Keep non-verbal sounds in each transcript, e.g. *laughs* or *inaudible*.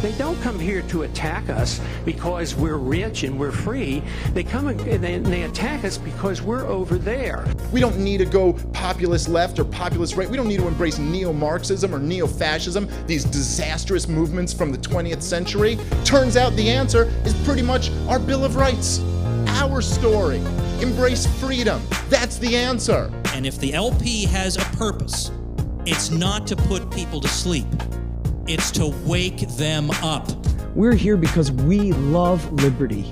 They don't come here to attack us because we're rich and we're free. They come and they, and they attack us because we're over there. We don't need to go populist left or populist right. We don't need to embrace neo Marxism or neo fascism, these disastrous movements from the 20th century. Turns out the answer is pretty much our Bill of Rights. Our story. Embrace freedom. That's the answer. And if the LP has a purpose, it's not to put people to sleep, it's to wake them up. We're here because we love liberty,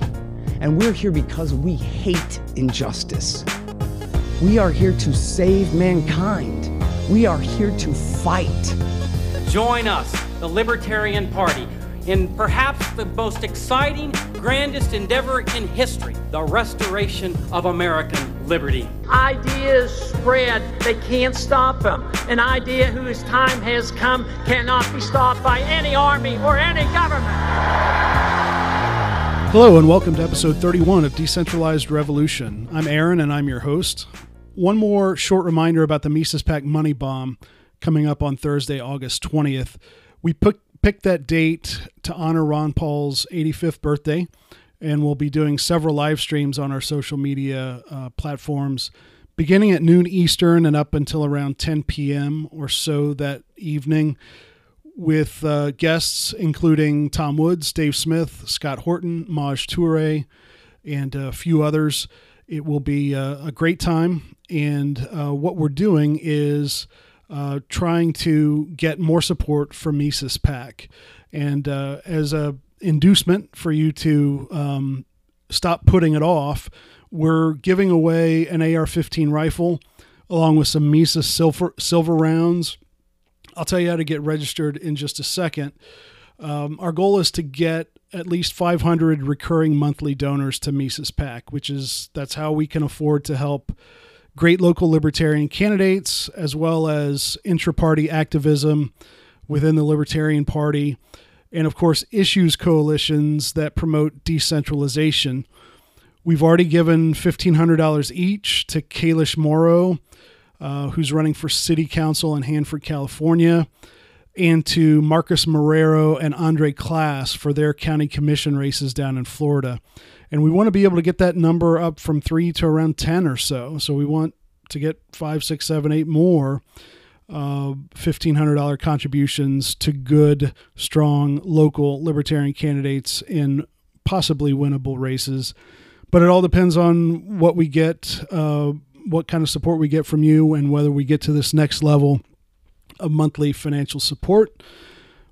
and we're here because we hate injustice. We are here to save mankind. We are here to fight. Join us, the Libertarian Party, in perhaps the most exciting, grandest endeavor in history the restoration of American liberty. Ideas spread, they can't stop them. An idea whose time has come cannot be stopped by any army or any government. Hello, and welcome to episode 31 of Decentralized Revolution. I'm Aaron, and I'm your host. One more short reminder about the Mises PAC Money Bomb coming up on Thursday, August 20th. We put picked that date to honor Ron Paul's 85th birthday, and we'll be doing several live streams on our social media uh, platforms beginning at noon Eastern and up until around 10 p.m. or so that evening with uh, guests including Tom Woods, Dave Smith, Scott Horton, Maj Toure, and a few others. It will be a, a great time. And uh, what we're doing is uh, trying to get more support for Mises PAC. And uh, as a inducement for you to um, stop putting it off, we're giving away an AR-15 rifle along with some Mises silver silver rounds. I'll tell you how to get registered in just a second. Um, our goal is to get at least 500 recurring monthly donors to Mises PAC, which is that's how we can afford to help great local libertarian candidates, as well as intra party activism within the Libertarian Party, and of course, issues coalitions that promote decentralization. We've already given $1,500 each to Kalish Morrow, uh, who's running for city council in Hanford, California, and to Marcus Marrero and Andre Klass for their county commission races down in Florida and we want to be able to get that number up from three to around 10 or so. So we want to get five, six, seven, eight more uh, $1,500 contributions to good, strong local libertarian candidates in possibly winnable races. But it all depends on what we get, uh, what kind of support we get from you, and whether we get to this next level of monthly financial support.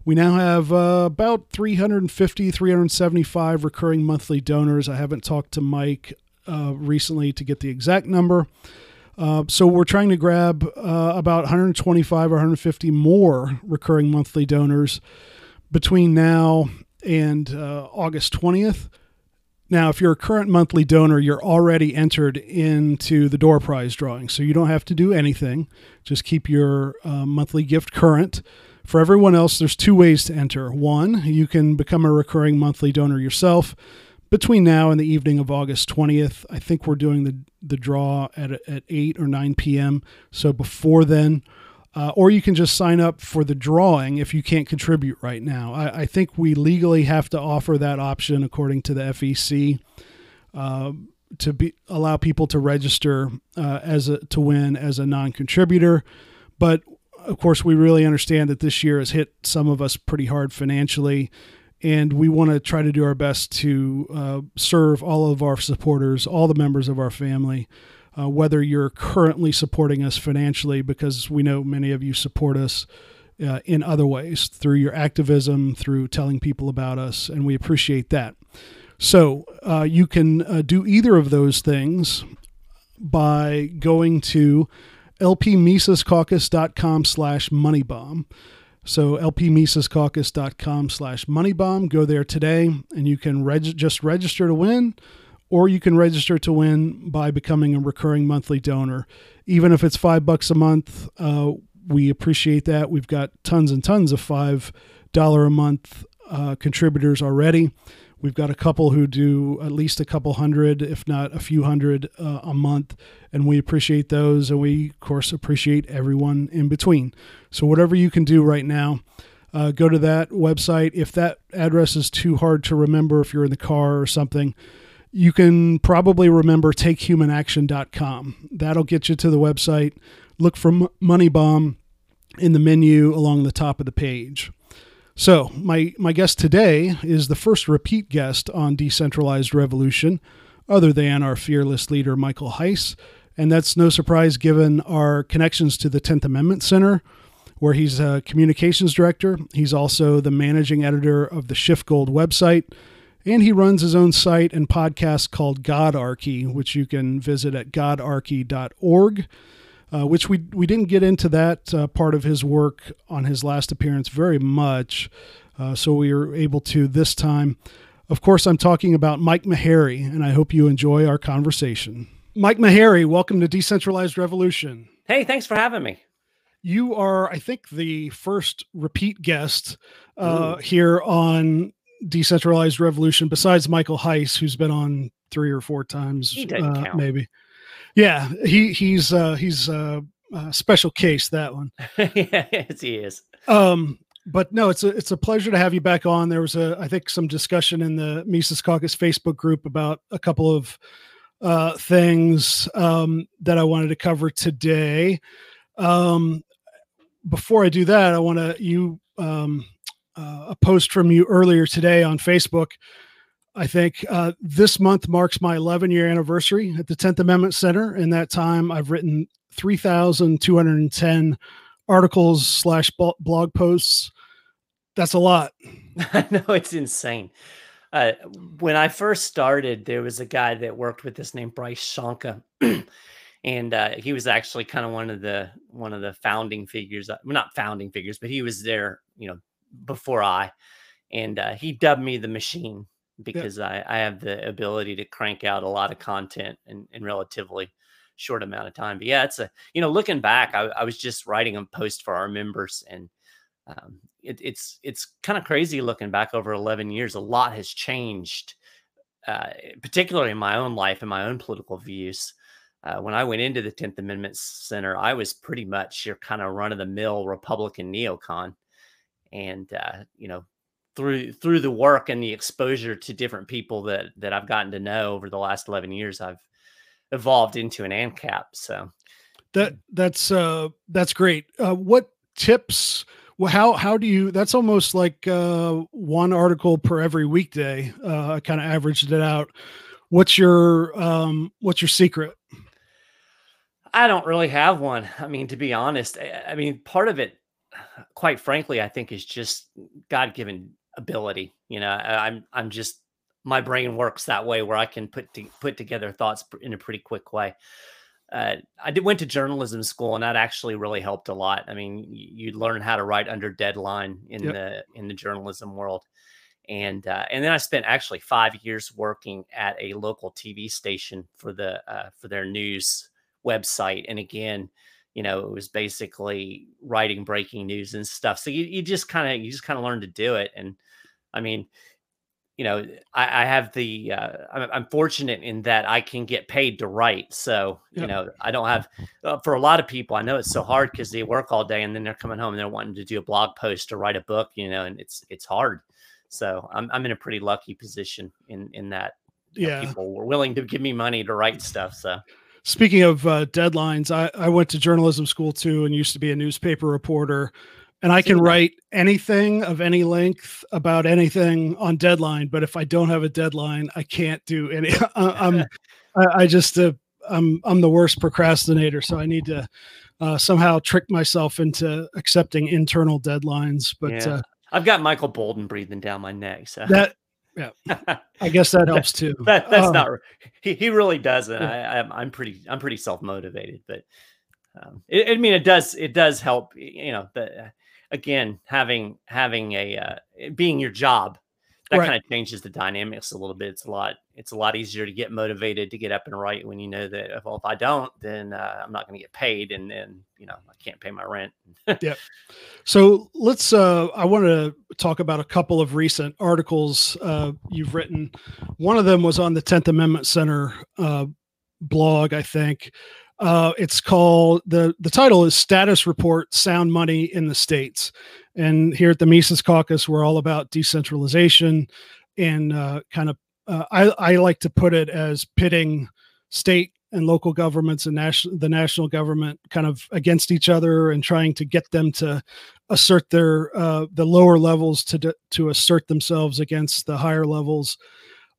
We now have uh, about 350, 375 recurring monthly donors. I haven't talked to Mike uh, recently to get the exact number. Uh, so we're trying to grab uh, about 125 or 150 more recurring monthly donors between now and uh, August 20th. Now, if you're a current monthly donor, you're already entered into the door prize drawing, so you don't have to do anything. Just keep your uh, monthly gift current. For everyone else, there's two ways to enter. One, you can become a recurring monthly donor yourself between now and the evening of August 20th. I think we're doing the, the draw at, at 8 or 9 p.m. So before then, uh, or you can just sign up for the drawing if you can't contribute right now. I, I think we legally have to offer that option according to the FEC uh, to be allow people to register uh, as a to win as a non-contributor. But of course, we really understand that this year has hit some of us pretty hard financially, and we want to try to do our best to uh, serve all of our supporters, all the members of our family. Uh, whether you're currently supporting us financially, because we know many of you support us uh, in other ways through your activism, through telling people about us, and we appreciate that. So uh, you can uh, do either of those things by going to lpmisescaucus.com slash moneybomb. So lpmisescaucus.com slash moneybomb. Go there today and you can reg- just register to win or you can register to win by becoming a recurring monthly donor. Even if it's five bucks a month, uh, we appreciate that. We've got tons and tons of $5 a month uh, contributors already. We've got a couple who do at least a couple hundred, if not a few hundred uh, a month, and we appreciate those. And we, of course, appreciate everyone in between. So, whatever you can do right now, uh, go to that website. If that address is too hard to remember, if you're in the car or something, you can probably remember takehumanaction.com. That'll get you to the website. Look for Money Bomb in the menu along the top of the page. So, my, my guest today is the first repeat guest on Decentralized Revolution, other than our fearless leader, Michael Heise. And that's no surprise given our connections to the 10th Amendment Center, where he's a communications director. He's also the managing editor of the SchiffGold website. And he runs his own site and podcast called Godarchy, which you can visit at godarchy.org uh, which we we didn't get into that uh, part of his work on his last appearance very much. Uh, so we were able to this time. Of course, I'm talking about Mike Maharrey, and I hope you enjoy our conversation. Mike Maharrey, welcome to Decentralized Revolution. Hey, thanks for having me. You are, I think, the first repeat guest uh, here on Decentralized Revolution, besides Michael Heise, who's been on three or four times, uh, count. maybe. Yeah, he he's uh, he's uh, a special case that one. *laughs* yes, he is. Um, but no, it's a it's a pleasure to have you back on. There was a I think some discussion in the Mises Caucus Facebook group about a couple of uh, things um, that I wanted to cover today. Um, before I do that, I want to you um, uh, a post from you earlier today on Facebook. I think uh, this month marks my 11 year anniversary at the 10th Amendment Center. In that time, I've written 3,210 articles slash blog posts. That's a lot. *laughs* I know it's insane. Uh, when I first started, there was a guy that worked with this named Bryce Shanka, *clears throat* and uh, he was actually kind of one of the one of the founding figures. uh, Well, not founding figures, but he was there, you know, before I, and uh, he dubbed me the machine because I, I have the ability to crank out a lot of content in, in relatively short amount of time. But yeah, it's a you know, looking back, I, I was just writing a post for our members and um, it, it's it's kind of crazy looking back over 11 years. A lot has changed, uh, particularly in my own life and my own political views. Uh, when I went into the 10th Amendment Center, I was pretty much your kind of run of the mill Republican neocon. And, uh, you know, through through the work and the exposure to different people that that I've gotten to know over the last 11 years, I've evolved into an ANCAP. So That that's uh, that's great. Uh, what tips? Well, how how do you? That's almost like uh, one article per every weekday. Uh, I kind of averaged it out. What's your um, what's your secret? I don't really have one. I mean, to be honest, I, I mean, part of it, quite frankly, I think is just God-given ability. You know, I'm I'm just my brain works that way where I can put to, put together thoughts in a pretty quick way. Uh, I did went to journalism school, and that actually really helped a lot. I mean, y- you learn how to write under deadline in Yep. the in the journalism world, and uh, and then I spent actually five years working at a local TV station for the uh, for their news website. And again, you know, it was basically writing breaking news and stuff. So you, you just kind of you just kind of learn to do it. And I mean, you know, I, I have the uh, I'm, I'm fortunate in that I can get paid to write. So you know, I don't have uh, for a lot of people. I know it's so hard because they work all day and then they're coming home and they're wanting to do a blog post or write a book. You know, and it's it's hard. So I'm I'm in a pretty lucky position in in that you know, Yeah. people were willing to give me money to write stuff. So Speaking of uh, deadlines, I, I went to journalism school too and used to be a newspaper reporter. And I can write anything of any length about anything on deadline, but if I don't have a deadline, I can't do any. *laughs* I, I'm, I, I just, uh, I'm, I'm the worst procrastinator, so I need to uh, somehow trick myself into accepting internal deadlines. But Yeah. uh, I've got Michael Boldin breathing down my neck. So that, yeah, *laughs* I guess that helps too. that, that's Uh, not he, he really doesn't. Yeah. I, I'm I'm pretty I'm pretty self motivated, but um, it, I mean it does it does help. You know, the, again having having a uh, being your job that Right. kind of changes the dynamics a little bit. It's a lot it's a lot easier to get motivated to get up and write when you know that if, well, if I don't, then uh, I'm not going to get paid, and then you know I can't pay my rent. Yeah. So let's. Uh, I want to talk about a couple of recent articles uh, you've written. One of them was on the Tenth Amendment Center uh, blog, I think. Uh, it's called the the title is Status Report: Sound Money in the States. And here at the Mises Caucus, we're all about decentralization and uh, kind of uh, I, I like to put it as pitting state and local governments and national the national government kind of against each other and trying to get them to assert their uh, the lower levels to to assert themselves against the higher levels.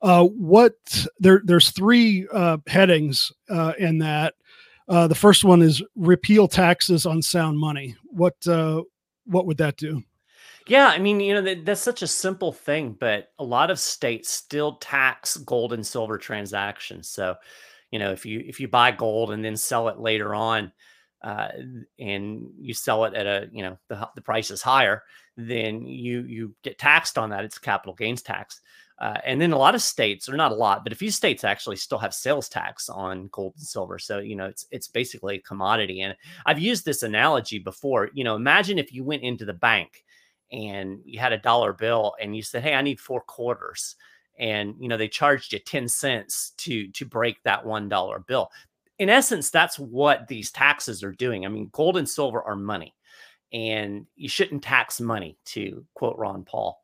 Uh, what there there's three uh, headings uh, in that. Uh, the first one is repeal taxes on sound money. What uh, what would that do? Yeah, I mean, you know, that, that's such a simple thing, but a lot of states still tax gold and silver transactions. So, you know, if you if you buy gold and then sell it later on, uh, and you sell it at a you know the the price is higher, then you you get taxed on that. It's capital gains tax. Uh, and then a lot of states, or not a lot, but a few states actually still have sales tax on gold and silver. So you know it's it's basically a commodity. And I've used this analogy before. You know, imagine if you went into the bank and you had a dollar bill and you said, "Hey, I need four quarters," and you know they charged you ten cents to to break that one dollar bill. In essence, that's what these taxes are doing. I mean, gold and silver are money, and you shouldn't tax money, to quote Ron Paul.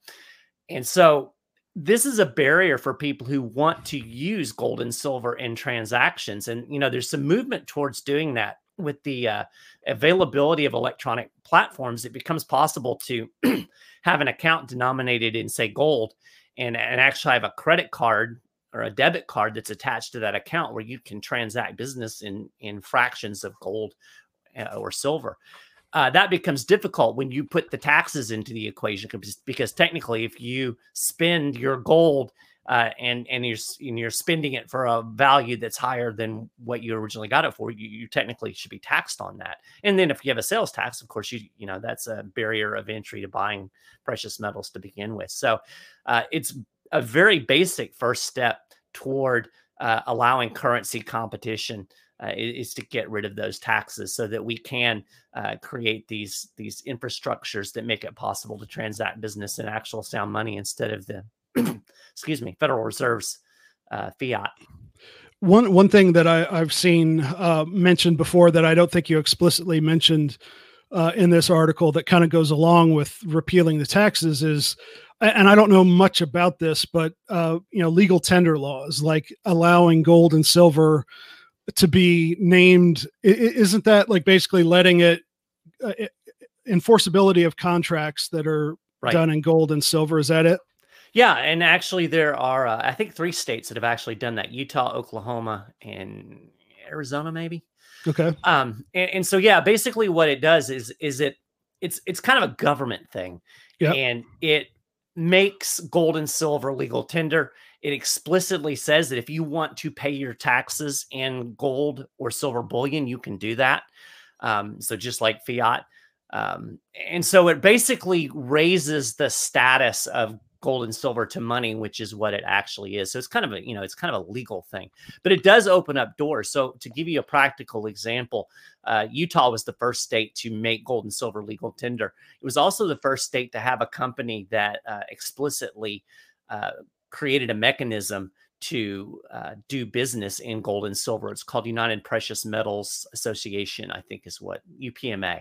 And so this is a barrier for people who want to use gold and silver in transactions. And you know there's some movement towards doing that with the uh, availability of electronic platforms. It becomes possible to *clears throat* have an account denominated in say gold and, and actually have a credit card or a debit card that's attached to that account where you can transact business in in fractions of gold uh, or silver uh, that becomes difficult when you put the taxes into the equation because, technically, if you spend your gold uh, and and you're and you're spending it for a value that's higher than what you originally got it for, you, you technically should be taxed on that. And then if you have a sales tax, of course, you you know that's a barrier of entry to buying precious metals to begin with. So uh, it's a very basic first step toward uh, allowing currency competition uh, is to get rid of those taxes so that we can uh, create these these infrastructures that make it possible to transact business in actual sound money instead of the *clears throat* excuse me Federal Reserve's uh, fiat. One one thing that I, have seen uh, mentioned before that I don't think you explicitly mentioned uh, in this article that kind of goes along with repealing the taxes is and I don't know much about this, but uh, you know, legal tender laws like allowing gold and silver to be named isn't that like basically letting it uh, enforceability of contracts that are right. done in gold and silver? Is that it? Yeah and actually there are uh, i think three states that have actually done that utah oklahoma and arizona maybe. Okay. Um and, and so yeah basically what it does is is it it's it's kind of a government thing. Yeah. And it makes gold and silver legal tender it explicitly says that if you want to pay your taxes in gold or silver bullion, you can do that. Um, so just like fiat. Um, and so it basically raises the status of gold and silver to money, which is what it actually is. So it's kind of a, you know, it's kind of a legal thing, but it does open up doors. So to give you a practical example, uh, Utah was the first state to make gold and silver legal tender. It was also the first state to have a company that uh, explicitly uh, created a mechanism to uh, do business in gold and silver. It's called United Precious Metals Association, I think is what UPMA.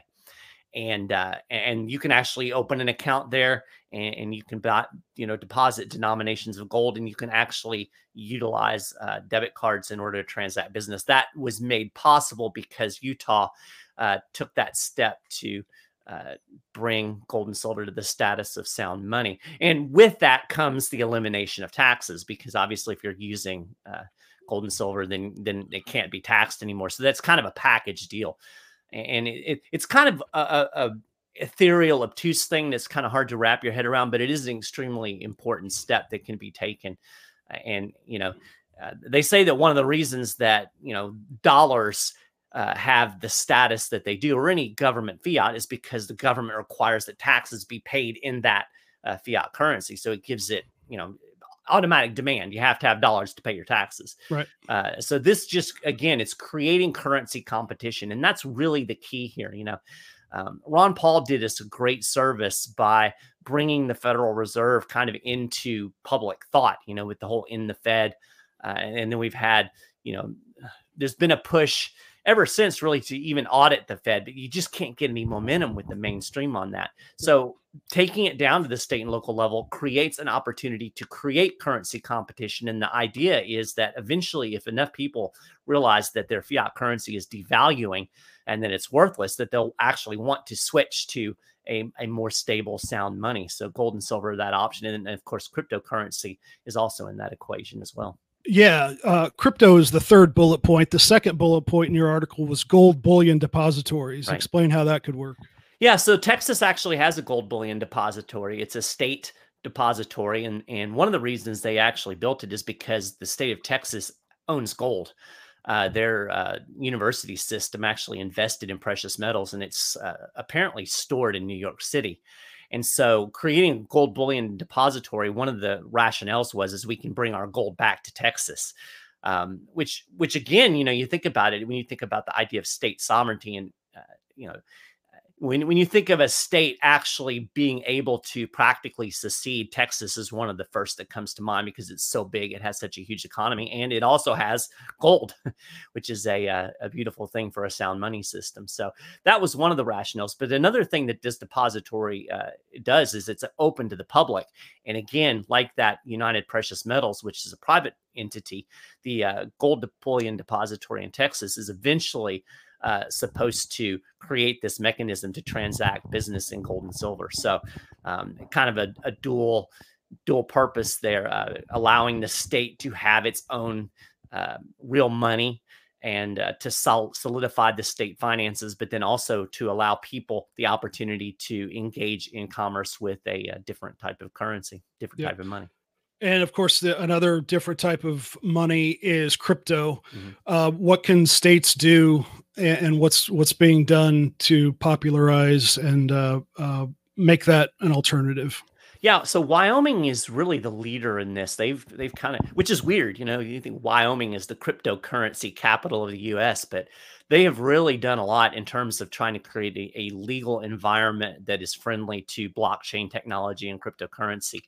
And uh, and you can actually open an account there, and, and, you can buy, you know deposit denominations of gold, and you can actually utilize uh, debit cards in order to transact business. That was made possible because Utah uh, took that step to uh, bring gold and silver to the status of sound money. And with that comes the elimination of taxes, because obviously, if you're using uh, gold and silver, then then it can't be taxed anymore. So that's kind of a package deal, and it, it, it's kind of a, a, a ethereal, obtuse thing that's kind of hard to wrap your head around, but it is an extremely important step that can be taken. And you know, uh, they say that one of the reasons that you know dollars uh, have the status that they do, or any government fiat, is because the government requires that taxes be paid in that uh, fiat currency. So it gives it, you know, automatic demand. You have to have dollars to pay your taxes. Right. Uh, so this just again, it's creating currency competition, and that's really the key here. You know, um, Ron Paul did us a great service by bringing the Federal Reserve kind of into public thought. You know, with the whole in the Fed, uh, and then we've had, you know, there's been a push ever since really to even audit the Fed, but you just can't get any momentum with the mainstream on that. Mm. So taking it down to the state and local level creates an opportunity to create currency competition. And the idea is that eventually, if enough people realize that their fiat currency is devaluing and that it's worthless, that they'll actually want to switch to a, a more stable, sound money. So gold and silver are that option. And, and of course, cryptocurrency is also in that equation as well. Yeah, uh, crypto is the third bullet point. The second bullet point in your article was gold bullion depositories. Right. Explain how that could work. Yeah, so Texas actually has a gold bullion depository. It's a state depository, and and one of the reasons they actually built it is because the state of Texas owns gold. Uh, their uh, university system actually invested in precious metals, and it's uh, apparently stored in New York City. And so, creating a gold bullion depository, one of the rationales was is we can bring our gold back to Texas. Um, which, which again, you know, you think about it when you think about the idea of state sovereignty, and uh, you know, when, when you think of a state actually being able to practically secede, Texas is one of the first that comes to mind because it's so big. It has such a huge economy, and it also has gold, *laughs* which is a, uh, a beautiful thing for a sound money system. So that was one of the rationales. But another thing that this depository uh, does is it's open to the public. And again, like that United Precious Metals, which is a private entity, the uh, Gold Bullion Depository in Texas is eventually uh, supposed to create this mechanism to transact business in gold and silver. So, um, kind of a, a, dual dual purpose there, uh, allowing the state to have its own uh, real money and uh, to sol- solidify the state finances, but then also to allow people the opportunity to engage in commerce with a, a different type of currency, different type of money. And of course, the, another different type of money is crypto. Mm-hmm. Uh, what can states do, and, and, what's what's being done to popularize and uh, uh, make that an alternative? Yeah, so Wyoming is really the leader in this. They've they've kind of, which is weird, you know. You think Wyoming is the cryptocurrency capital of the U.S., but they have really done a lot in terms of trying to create a, a legal environment that is friendly to blockchain technology and cryptocurrency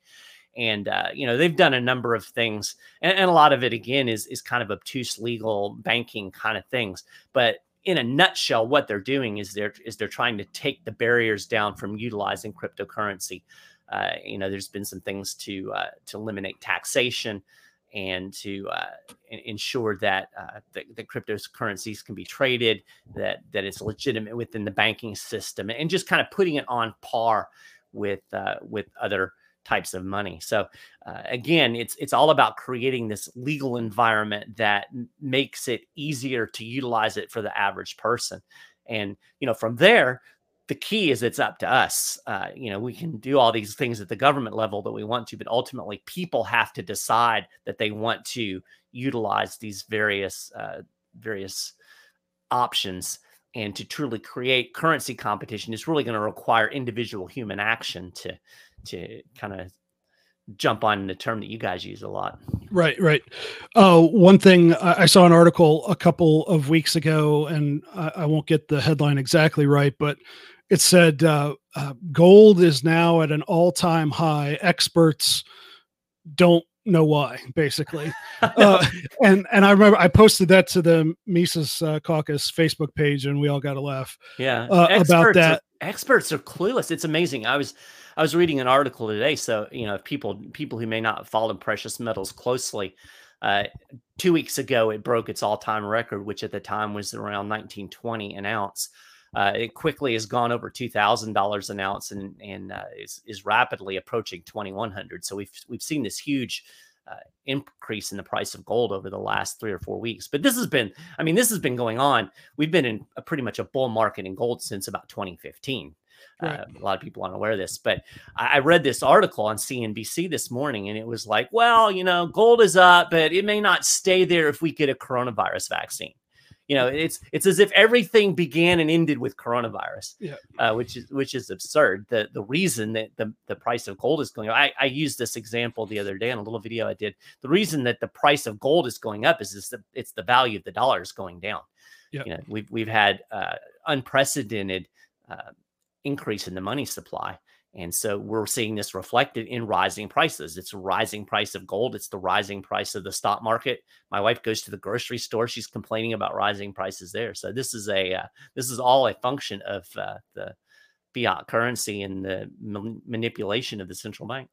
and uh, you know they've done a number of things and, and, a lot of it again is is kind of obtuse legal banking kind of things but in a nutshell what they're doing is they're is they're trying to take the barriers down from utilizing cryptocurrency. Uh, you know there's been some things to uh, to eliminate taxation and to uh, ensure that uh, the, the, cryptocurrencies can be traded, that that it's legitimate within the banking system, and just kind of putting it on par with uh, with other types of money. So uh, again, it's it's all about creating this legal environment that makes it easier to utilize it for the average person. And you know, from there, the key is it's up to us. Uh, you know, we can do all these things at the government level that we want to, but ultimately, people have to decide that they want to utilize these various uh, various options. And to truly create currency competition is really going to require individual human action to to kind of jump on the term that you guys use a lot. Right, right. Uh, one thing I saw an article a couple of weeks ago, and I, I won't get the headline exactly right, but it said uh, uh, gold is now at an all-time high. Experts don't know why, basically. *laughs* uh, and and I remember I posted that to the Mises uh, Caucus Facebook page, and we all got a laugh. Yeah, uh, about that. Are, experts are clueless. It's amazing. I was I was reading an article today. So you know, people people who may not follow precious metals closely. Uh, two weeks ago, it broke its all-time record, which at the time was around 1920 an ounce. Uh, it quickly has gone over two thousand dollars an ounce and and uh, is is rapidly approaching twenty one hundred. So we've we've seen this huge uh, increase in the price of gold over the last three or four weeks. But this has been, I mean, this has been going on. We've been in a pretty much a bull market in gold since about 2015. Right. Uh, a lot of people aren't aware of this, but I, I, read this article on CNBC this morning, and it was like, well, you know, gold is up, but it may not stay there if we get a coronavirus vaccine you know it's it's as if everything began and ended with coronavirus yeah. uh, which is which is absurd the the reason that the, the price of gold is going up I, I used this example the other day in a little video i did the reason that the price of gold is going up is, is that it's the value of the dollar is going down yeah. you know we've we've had uh, unprecedented uh, increase in the money supply And so we're seeing this reflected in rising prices. It's a rising price of gold. It's the rising price of the stock market. My wife goes to the grocery store. She's complaining about rising prices there. So this is a uh, this is all a function of uh, the fiat currency and the ma- manipulation of the central bank.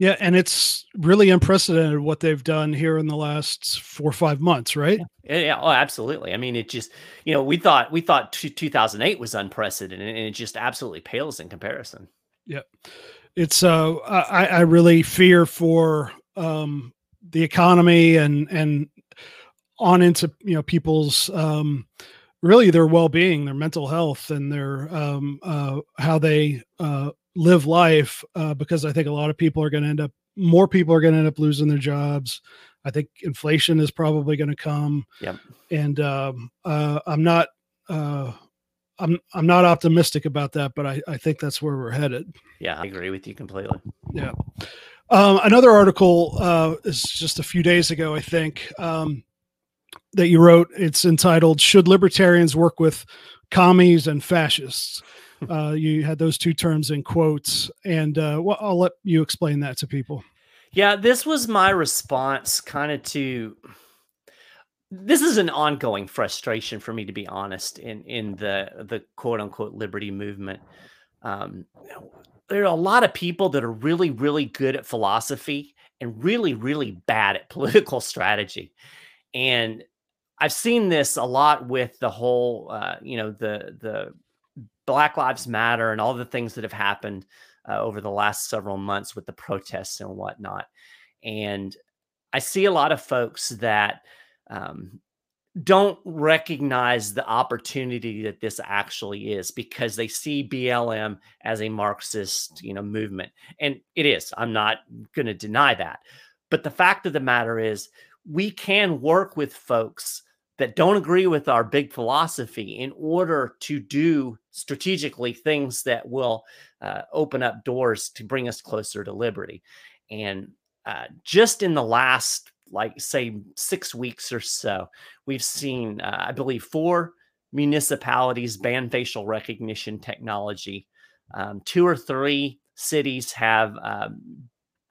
Yeah, and it's really unprecedented what they've done here in the last four or five months, right? Yeah, yeah oh, absolutely. I mean, it just you know we thought we thought two, 2008 was unprecedented, and it just absolutely pales in comparison. Yep. It's uh I, I really fear for um the economy and and on into you know people's um really their well-being their mental health and their um uh how they uh live life uh because i think a lot of people are going to end up more people are going to end up losing their jobs. I think inflation is probably going to come. Yeah, and um uh i'm not uh i'm i'm not optimistic about that but i i think that's where we're headed Yeah, I agree with you completely. yeah. Um, another article uh, is just a few days ago, I think, um, that you wrote. It's entitled "Should Libertarians Work with Commies and Fascists?" Uh, you had those two terms in quotes, and uh, well, I'll let you explain that to people. Yeah, this was my response kind of to this is an ongoing frustration for me to be honest in in the the quote unquote liberty movement. Um, there are a lot of people that are really really good at philosophy and really really bad at *laughs* political strategy. And I've seen this a lot with the whole uh, you know the the Black Lives Matter and all the things that have happened uh, over the last several months with the protests and whatnot. And I see a lot of folks that um, don't recognize the opportunity that this actually is because they see BLM as a Marxist, you know, movement, and it is. I'm not going to deny that, but the fact of the matter is, we can work with folks that don't agree with our big philosophy in order to do strategically things that will uh, open up doors to bring us closer to liberty. And uh, just in the last, like, say, six weeks or so, we've seen, uh, I believe, four municipalities ban facial recognition technology. Um, two or three cities have um,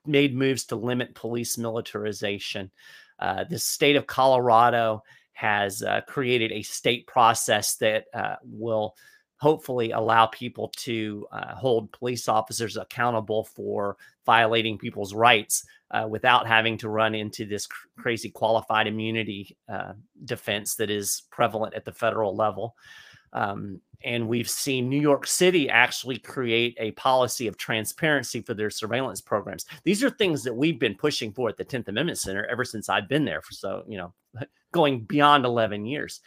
made moves to limit police militarization. Uh, the state of Colorado has uh, created a state process that uh, will hopefully allow people to uh, hold police officers accountable for violating people's rights uh, without having to run into this cr- crazy qualified immunity uh, defense that is prevalent at the federal level. Um, and we've seen New York City actually create a policy of transparency for their surveillance programs. These are things that we've been pushing for at the 10th Amendment Center ever since I've been there. For so, you know, *laughs* going beyond 11 years.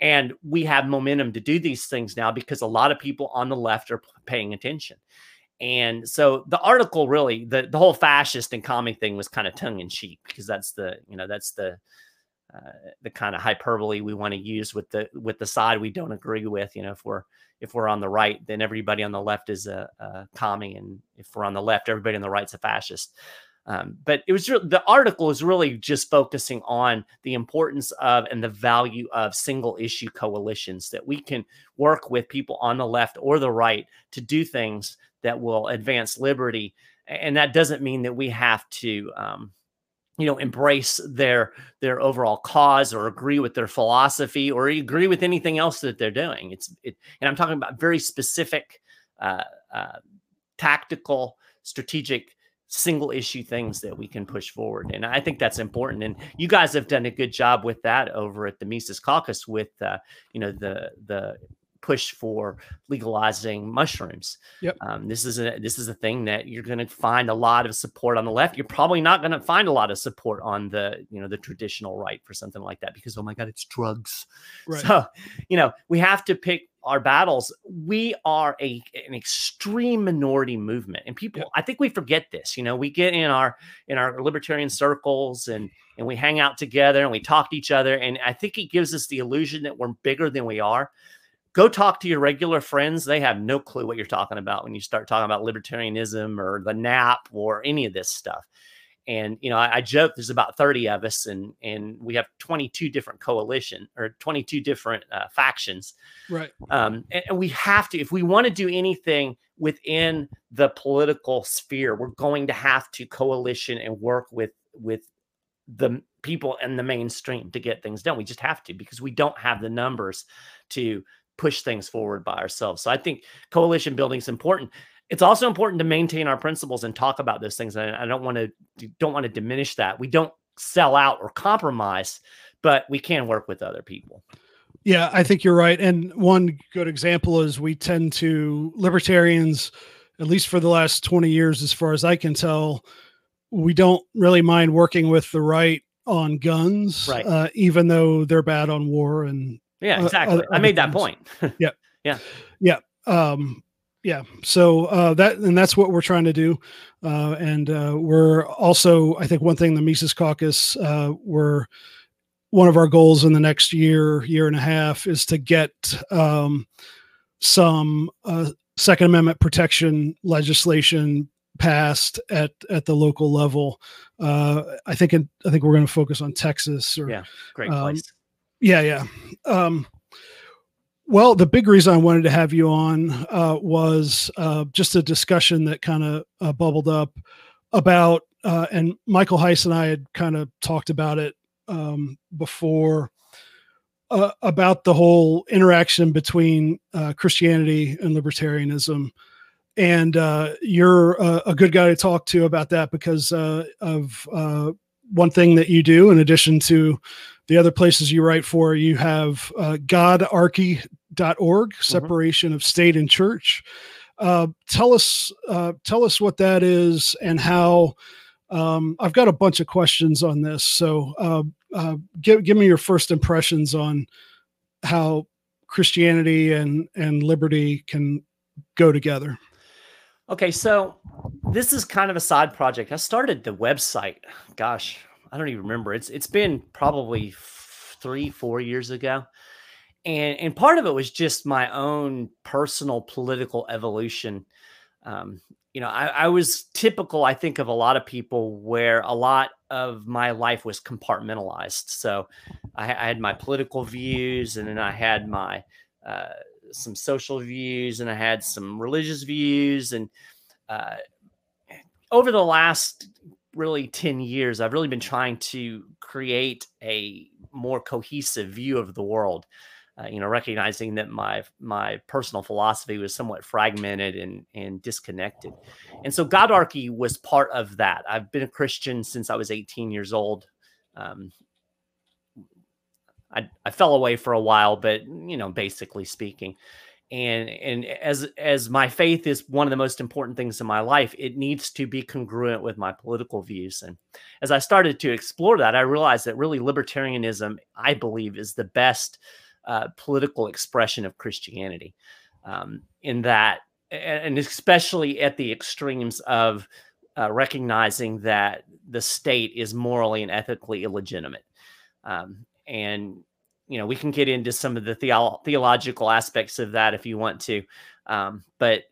And we have momentum to do these things now because a lot of people on the left are paying attention. And so the article really, the, the whole fascist and commie thing was kind of tongue in cheek because that's the, you know, that's the, uh, the kind of hyperbole we want to use with the with the side we don't agree with. You know, if we're if we're on the right, then everybody on the left is a, a commie, and if we're on the left, everybody on the right's a fascist. Um, but it was re- the article is really just focusing on the importance of and the value of single issue coalitions that we can work with people on the left or the right to do things that will advance liberty. And that doesn't mean that we have to, um, you know, embrace their their overall cause or agree with their philosophy or agree with anything else that they're doing. It's it, and I'm talking about very specific, uh, uh, tactical, strategic single issue things that we can push forward. And I think that's important. And you guys have done a good job with that over at the Mises Caucus with, uh, you know, the, the, push for legalizing mushrooms. Yep. Um, this is a this is a thing that you're going to find a lot of support on the left. You're probably not going to find a lot of support on the you know the traditional right for something like that because oh my god, it's drugs. *laughs* Right. So you know we have to pick our battles. We are a an extreme minority movement, and people. Yep. I think we forget this. You know, we get in our in our libertarian circles and and we hang out together and we talk to each other, and I think it gives us the illusion that we're bigger than we are go talk to your regular friends. They have no clue what you're talking about when you start talking about libertarianism or the NAP or any of this stuff. And you know, I, I joke there's about 30 of us, and and we have 22 different coalition or 22 different uh, factions. Right. Um, and, and we have to, if we want to do anything, within the political sphere, we're going to have to coalition and work with with the people in the mainstream to get things done. We just have to because we don't have the numbers to push things forward by ourselves. So I think coalition building is important. It's also important to maintain our principles and talk about those things. And I don't want to don't want to diminish that. We don't sell out or compromise, but we can work with other people. Yeah, I think you're right. And one good example is we tend to libertarians, at least for the last 20 years, as far as I can tell, we don't really mind working with the right on guns, right. uh, even though they're bad on war and yeah, uh, exactly. Uh, I made that point. *laughs* yeah, yeah, yeah, um, yeah. So uh, that and that's what we're trying to do, uh, and uh, we're also, I think, one thing the Mises Caucus, uh, we're one of our goals in the next year, year and a half, is to get um, some Second Amendment protection legislation passed at at the local level. Uh, I think in, I think we're going to focus on Texas. Or, yeah, great place. Um, yeah, yeah. Um, well, the big reason I wanted to have you on uh, was uh, just a discussion that kind of uh, bubbled up about, uh, and Michael Heise and I had kind of talked about it um, before. Uh, about the whole interaction between uh, Christianity and libertarianism, and you're a, a, good guy to talk to about that because of one thing that you do in addition to the other places you write for you have uh, godarchy.org mm-hmm. separation mm-hmm. of state and church uh, tell us uh, tell us what that is and how um, i've got a bunch of questions on this so uh, uh, give, give me your first impressions on how christianity and and liberty can go together Okay, so this is kind of a side project. I started the website. Gosh, I don't even remember. It's it's been probably three, four years ago, and and part of it was just my own personal political evolution. Um, you know, I, I was typical. I think of a lot of people where a lot of my life was compartmentalized. So I, I had my political views, and then I had my uh, some social views and I had some religious views. And uh, over the last really 10 years, I've really been trying to create a more cohesive view of the world. Uh, you know, recognizing that my my personal philosophy was somewhat fragmented and and disconnected, and so Godarchy was part of that. I've been a Christian since I was 18 years old. Um, I, I fell away for a while, but you know, basically speaking, and and as as my faith is one of the most important things in my life, it needs to be congruent with my political views. And as I started to explore that, I realized that really libertarianism, I believe, is the best uh, political expression of Christianity. Um, in that, and especially at the extremes of uh, recognizing that the state is morally and ethically illegitimate. Um, and you know we can get into some of the theo- theological aspects of that if you want to um, but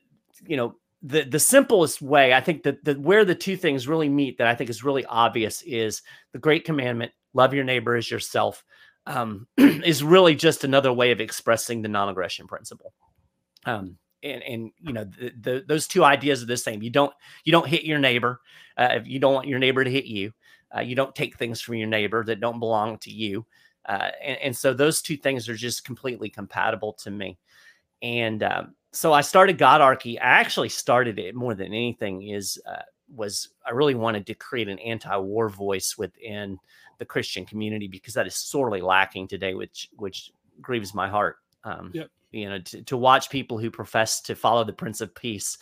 you know the the simplest way i think that the where the two things really meet that i think is really obvious is the great commandment love your neighbor as yourself um, *clears throat* is really just another way of expressing the non-aggression principle um, and and you know the, the, those two ideas are the same you don't you don't hit your neighbor uh, if you don't want your neighbor to hit you uh, you don't take things from your neighbor that don't belong to you. Uh, and, and, so those two things are just completely compatible to me. And um, so I started Godarchy. I actually started it more than anything is uh, was I really wanted to create an anti-war voice within the Christian community because that is sorely lacking today, which which grieves my heart. Um, yep. You know, to, to watch people who profess to follow the Prince of Peace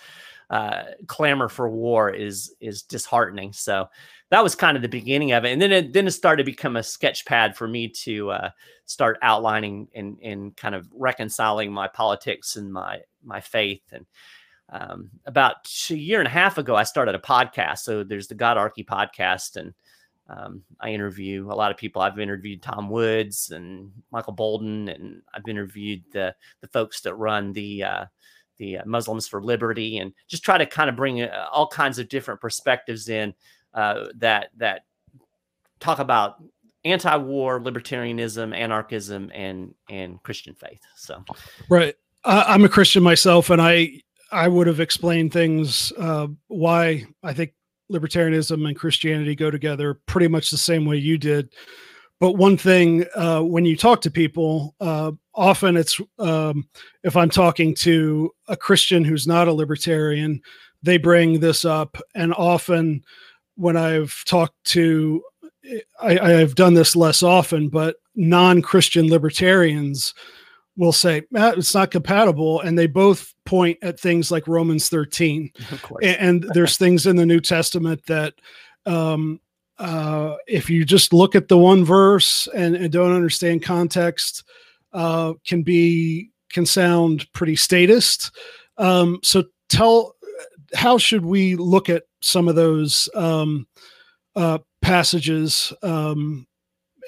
uh, clamor for war is is disheartening. So that was kind of the beginning of it, and then it then it started to become a sketch pad for me to uh, start outlining and and kind of reconciling my politics and my my faith. And um, about a year and a half ago, I started a podcast. So there's the Godarchy podcast, and um, I interview a lot of people. I've interviewed Tom Woods and Michael Boldin, and I've interviewed the the folks that run the uh, the uh, Muslims for Liberty, and just try to kind of bring uh, all kinds of different perspectives in uh, that that talk about anti-war, libertarianism, anarchism, and and Christian faith. So, right, I'm a Christian myself, and I I would have explained things uh, why I think libertarianism and Christianity go together pretty much the same way you did. But one thing, uh, when you talk to people, uh, often it's um, if I'm talking to a Christian who's not a libertarian, they bring this up. And often when I've talked to, I, I've done this less often, but non Christian libertarians will say it's not compatible and they both point at things like romans 13 *laughs* and, and there's *laughs* things in the new testament that um, uh, if you just look at the one verse and, and don't understand context uh, can be can sound pretty statist. Um, so tell how should we look at some of those um, uh, passages um,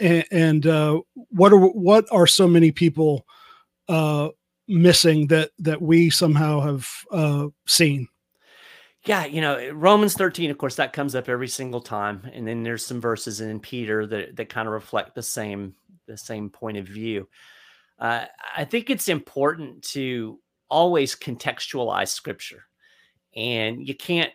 and, and uh, what are what are so many people uh, missing that that we somehow have uh, seen. Yeah, you know, Romans 13, of course, that comes up every single time. And then there's some verses in Peter that, that kind of reflect the same the same point of view. Uh, I think it's important to always contextualize scripture. And you can't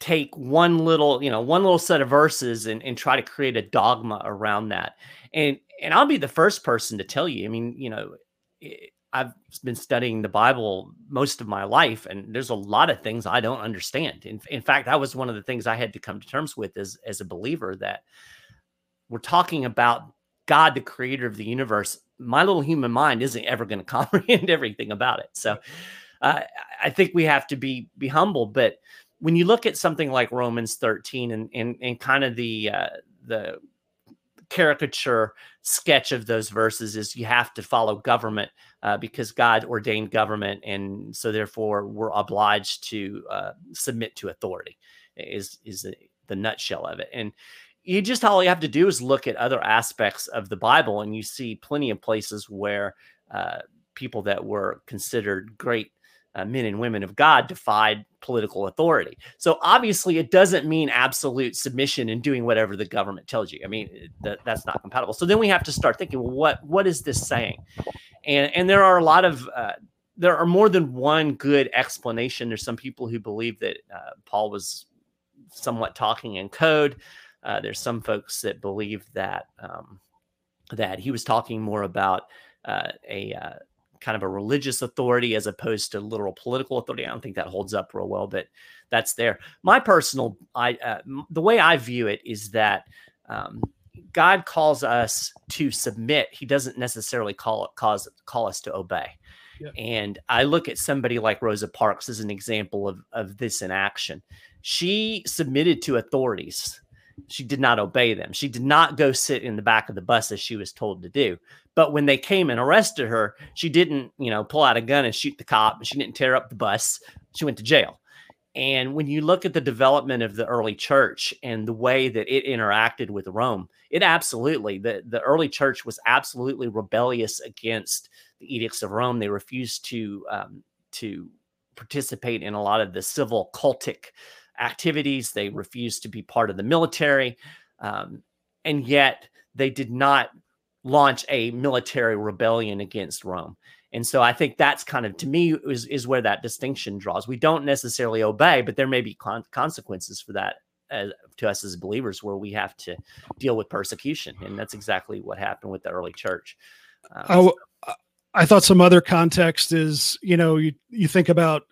take one little, you know, one little set of verses and, and try to create a dogma around that. And and I'll be the first person to tell you, I mean, you know, I've been studying the Bible most of my life, and there's a lot of things I don't understand. In, in fact, that was one of the things I had to come to terms with as, as a believer that we're talking about God, the creator of the universe. My little human mind isn't ever going *laughs* to comprehend everything about it. So uh, I think we have to be be humble. But when you look at something like Romans 13 and and, and kind of the uh, the caricature sketch of those verses is you have to follow government uh, because God ordained government, and so therefore we're obliged to uh, submit to authority. Is is the, the nutshell of it, and you just all you have to do is look at other aspects of the Bible, and you see plenty of places where uh, people that were considered great uh, men and women of God defied political authority. So obviously, it doesn't mean absolute submission and doing whatever the government tells you. I mean, that, that's not compatible. So then we have to start thinking, well, what what is this saying? And and there are a lot of uh, there are more than one good explanation. There's some people who believe that uh, Paul was somewhat talking in code. Uh, there's some folks that believe that um, that he was talking more about uh, a uh, kind of a religious authority as opposed to literal political authority. I don't think that holds up real well, but that's there. My personal, I uh, the way I view it is that um, God calls us to submit. He doesn't necessarily call it cause call us to obey. Yeah. And I look at somebody like Rosa Parks as an example of of this in action. She submitted to authorities she did not obey them. She did not go sit in the back of the bus as she was told to do. But when they came and arrested her, she didn't, you know, pull out a gun and shoot the cop. She didn't tear up the bus. She went to jail. And when you look at the development of the early church and the way that it interacted with Rome, it absolutely, the, the early church was absolutely rebellious against the edicts of Rome. They refused to, um, to participate in a lot of the civil cultic activities. They refused to be part of the military. Um, and yet they did not launch a military rebellion against Rome. And so I think that's kind of to me is, is where that distinction draws. We don't necessarily obey, but there may be con- consequences for that as, to us as believers where we have to deal with persecution. And that's exactly what happened with the early church. Um, oh, so. I thought some other context is, you know, you, you think about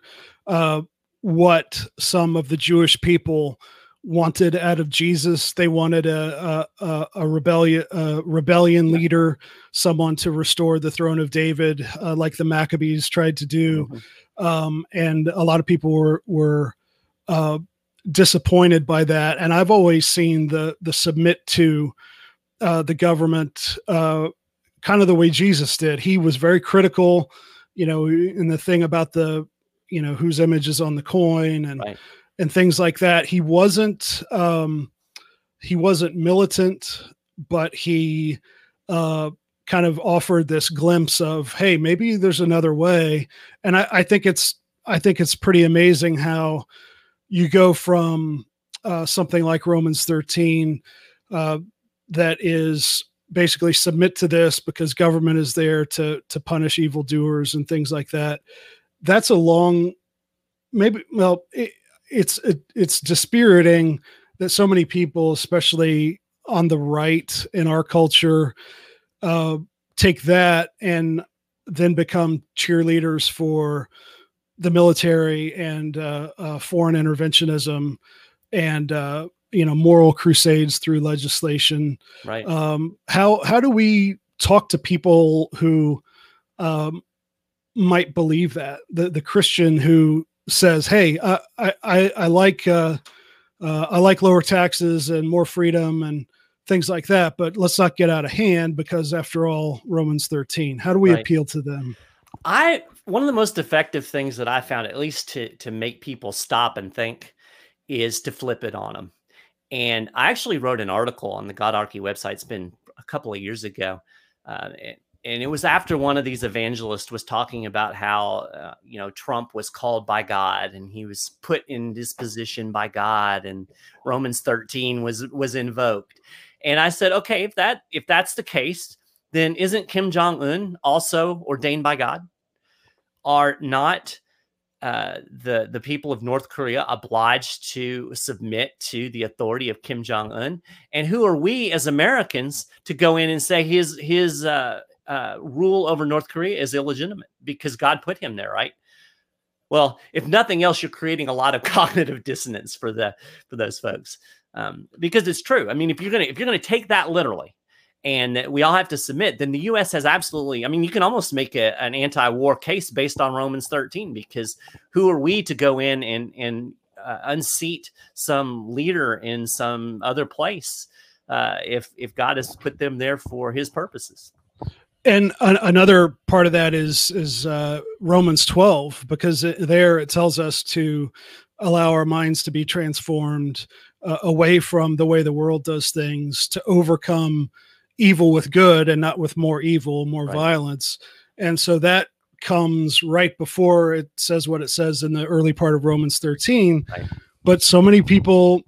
uh, what some of the Jewish people wanted out of Jesus. They wanted a a, a rebellion a rebellion leader, someone to restore the throne of David, uh, like the Maccabees tried to do. Mm-hmm. Um, and a lot of people were were uh, disappointed by that. And I've always seen the the submit to uh, the government uh, kind of the way Jesus did. He was very critical, you know, in the thing about the you know whose image is on the coin and right. And things like that he wasn't um he wasn't militant but he uh kind of offered this glimpse of hey maybe there's another way and i, I think it's i think it's pretty amazing how you go from uh, something like romans 13 uh, that is basically submit to this because government is there to to punish evildoers and things like that that's a long, maybe. Well, it, it's it, it's dispiriting that so many people, especially on the right in our culture, uh, take that and then become cheerleaders for the military and uh, uh, foreign interventionism and uh, you know moral crusades through legislation. Right. Um, how how do we talk to people who um, might believe that the the Christian who says, "Hey, I I I like uh, uh, I like lower taxes and more freedom and things like that, but let's not get out of hand because after all, Romans 13. How do we right. appeal to them? I one of the most effective things that I found, at least to to make people stop and think, is to flip it on them. And I actually wrote an article on the Godarchy website. It's been a couple of years ago, uh, and it was after one of these evangelists was talking about how uh, you know Trump was called by God and he was put in this position by God, and Romans 13 was was invoked. And I said, okay, if that if that's the case, then isn't Kim Jong Un also ordained by God? Are not uh, the the people of North Korea obliged to submit to the authority of Kim Jong Un? And who are we as Americans to go in and say his his uh, uh, rule over North Korea is illegitimate because God put him there, right? Well, if nothing else, you're creating a lot of *laughs* cognitive dissonance for the for those folks um, because it's true. I mean, if you're gonna if you're gonna take that literally, and we all have to submit, then the U.S. has absolutely. I mean, you can almost make a, an anti-war case based on Romans 13 because who are we to go in and and uh, unseat some leader in some other place uh, if if God has put them there for His purposes? And an, another part of that is is uh, Romans 12 because it, there it tells us to allow our minds to be transformed uh, away from the way the world does things to overcome evil with good and not with more evil, more right. violence. And so that comes right before it says what it says in the early part of Romans 13. Right. But so many people,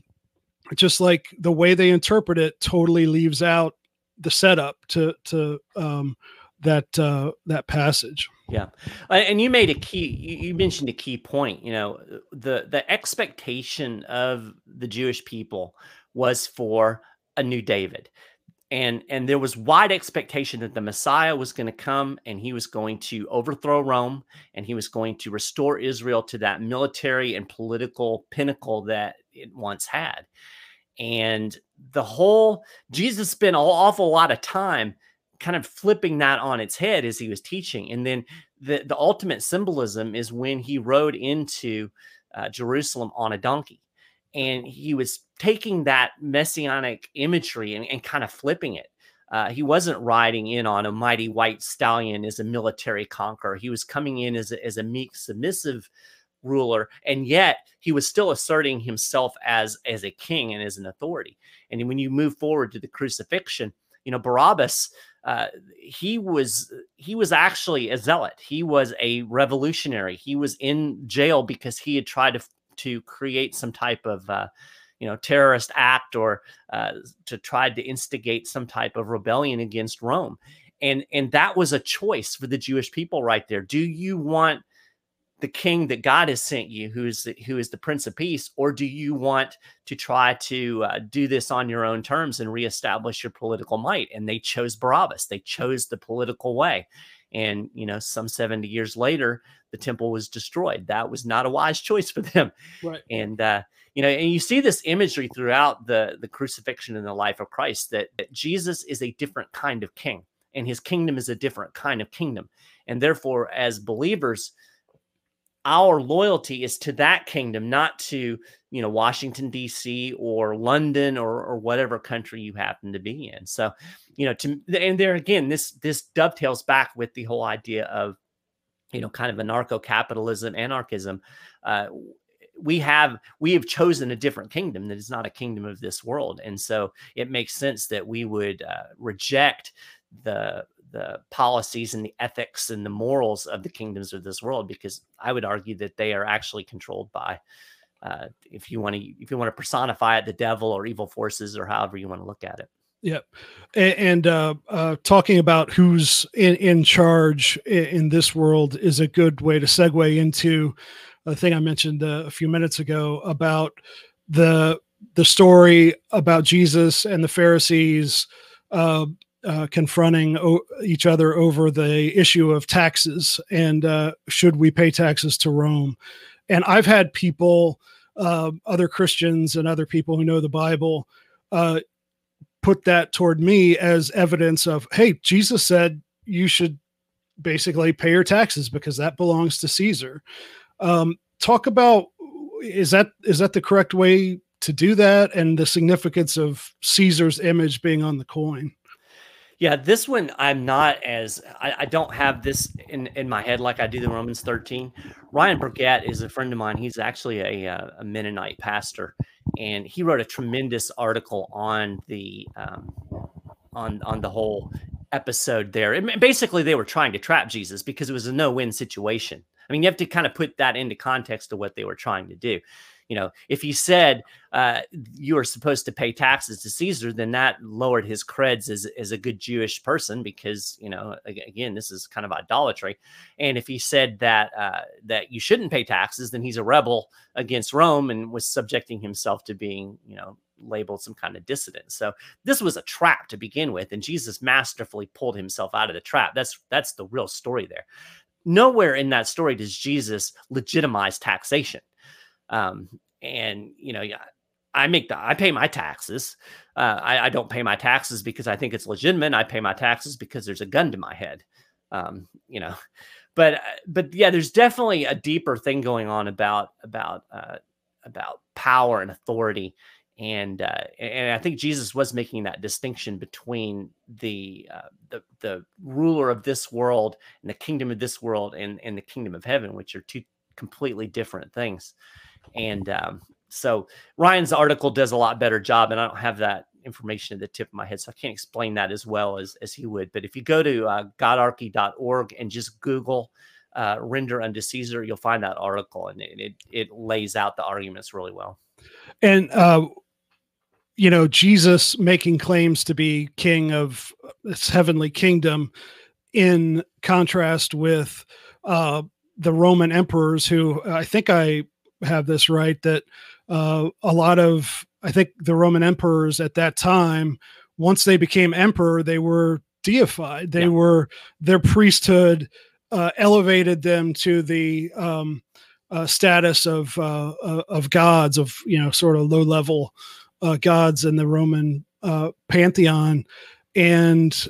just like the way they interpret it, totally leaves out the setup to to um, that uh, that passage. Yeah, and you made a key. You mentioned a key point. You know, the the expectation of the Jewish people was for a new David, and and there was wide expectation that the Messiah was going to come and he was going to overthrow Rome and he was going to restore Israel to that military and political pinnacle that it once had. And the whole Jesus spent an awful lot of time kind of flipping that on its head as he was teaching. And then the, the ultimate symbolism is when he rode into uh, Jerusalem on a donkey. And he was taking that messianic imagery and, and kind of flipping it. Uh, he wasn't riding in on a mighty white stallion as a military conqueror. He was coming in as a, as a meek, submissive ruler, and yet he was still asserting himself as as a king and as an authority. And when you move forward to the crucifixion, you know Barabbas uh, he was he was actually a zealot. He was a revolutionary. He was in jail because he had tried to to create some type of uh, you know terrorist act or uh, to try to instigate some type of rebellion against Rome. And and that was a choice for the Jewish people right there. Do you want the king that God has sent you, who is the, who is the Prince of Peace, or do you want to try to uh, do this on your own terms and reestablish your political might? And they chose Barabbas. They chose the political way. And you know, some seventy years later, the temple was destroyed. That was not a wise choice for them. Right. And uh, you know, and you see this imagery throughout the the crucifixion and the life of Christ that, that Jesus is a different kind of king, and his kingdom is a different kind of kingdom. And therefore, as believers, our loyalty is to that kingdom, not to you know Washington D.C. or London or or whatever country you happen to be in. So, you know, to and there again, this this dovetails back with the whole idea of you know kind of anarcho-capitalism, anarchism. Uh, we have we have chosen a different kingdom that is not a kingdom of this world, and so it makes sense that we would uh, reject the the policies and the ethics and the morals of the kingdoms of this world because i would argue that they are actually controlled by uh, if you want to if you want to personify it the devil or evil forces or however you want to look at it Yep. And, uh, uh, talking about who's in, in charge in, in, this world is a good way to segue into a thing I mentioned uh, a few minutes ago about the the story about Jesus and the Pharisees uh, uh, confronting o- each other over the issue of taxes and uh, should we pay taxes to Rome. And I've had people, uh, other Christians and other people who know the Bible, put that toward me as evidence of, hey, Jesus said you should basically pay your taxes because that belongs to Caesar. Um, talk about is that is that the correct way to do that and the significance of Caesar's image being on the coin? Yeah, this one I'm not as I, I, don't have this in in my head like I do the Romans 13. Ryan Burgett is a friend of mine. He's actually a, uh, a Mennonite pastor, and he wrote a tremendous article on the um, on on the whole episode there. And basically, they were trying to trap Jesus because it was a no win situation. I mean, you have to kind of put that into context of what they were trying to do you know, if he said uh, you are supposed to pay taxes to Caesar, then that lowered his creds as, as a good Jewish person because, you know, again, this is kind of idolatry. And if he said that uh, that you shouldn't pay taxes, then he's a rebel against Rome and was subjecting himself to being, you know, labeled some kind of dissident. So this was a trap to begin with, and Jesus masterfully pulled himself out of the trap. That's that's the real story there. Nowhere in that story does Jesus legitimize taxation. Um, and you know, I make the I pay my taxes. Uh, I, I, don't pay my taxes because I think it's legitimate. I pay my taxes because there's a gun to my head. Um, you know, *laughs* but uh, but yeah, there's definitely a deeper thing going on about about uh, about power and authority. And uh, and I think Jesus was making that distinction between the uh, the the ruler of this world and the kingdom of this world and and the kingdom of heaven, which are two completely different things. And um, so Ryan's article does a lot better job, and I don't have that information at the tip of my head, so I can't explain that as well as, as he would. But if you go to uh, godarchy.org and just Google uh, render unto Caesar, you'll find that article, and it, it, it lays out the arguments really well. And uh, you know, Jesus making claims to be king of this heavenly kingdom, in contrast with uh, the Roman emperors, who I think I have this right that uh, a lot of I think the Roman emperors at that time, once they became emperor, they were deified. They yeah. were their priesthood uh, elevated them to the um, uh, status of uh, uh of gods, of you know, sort of low level uh, gods in the Roman uh, pantheon, and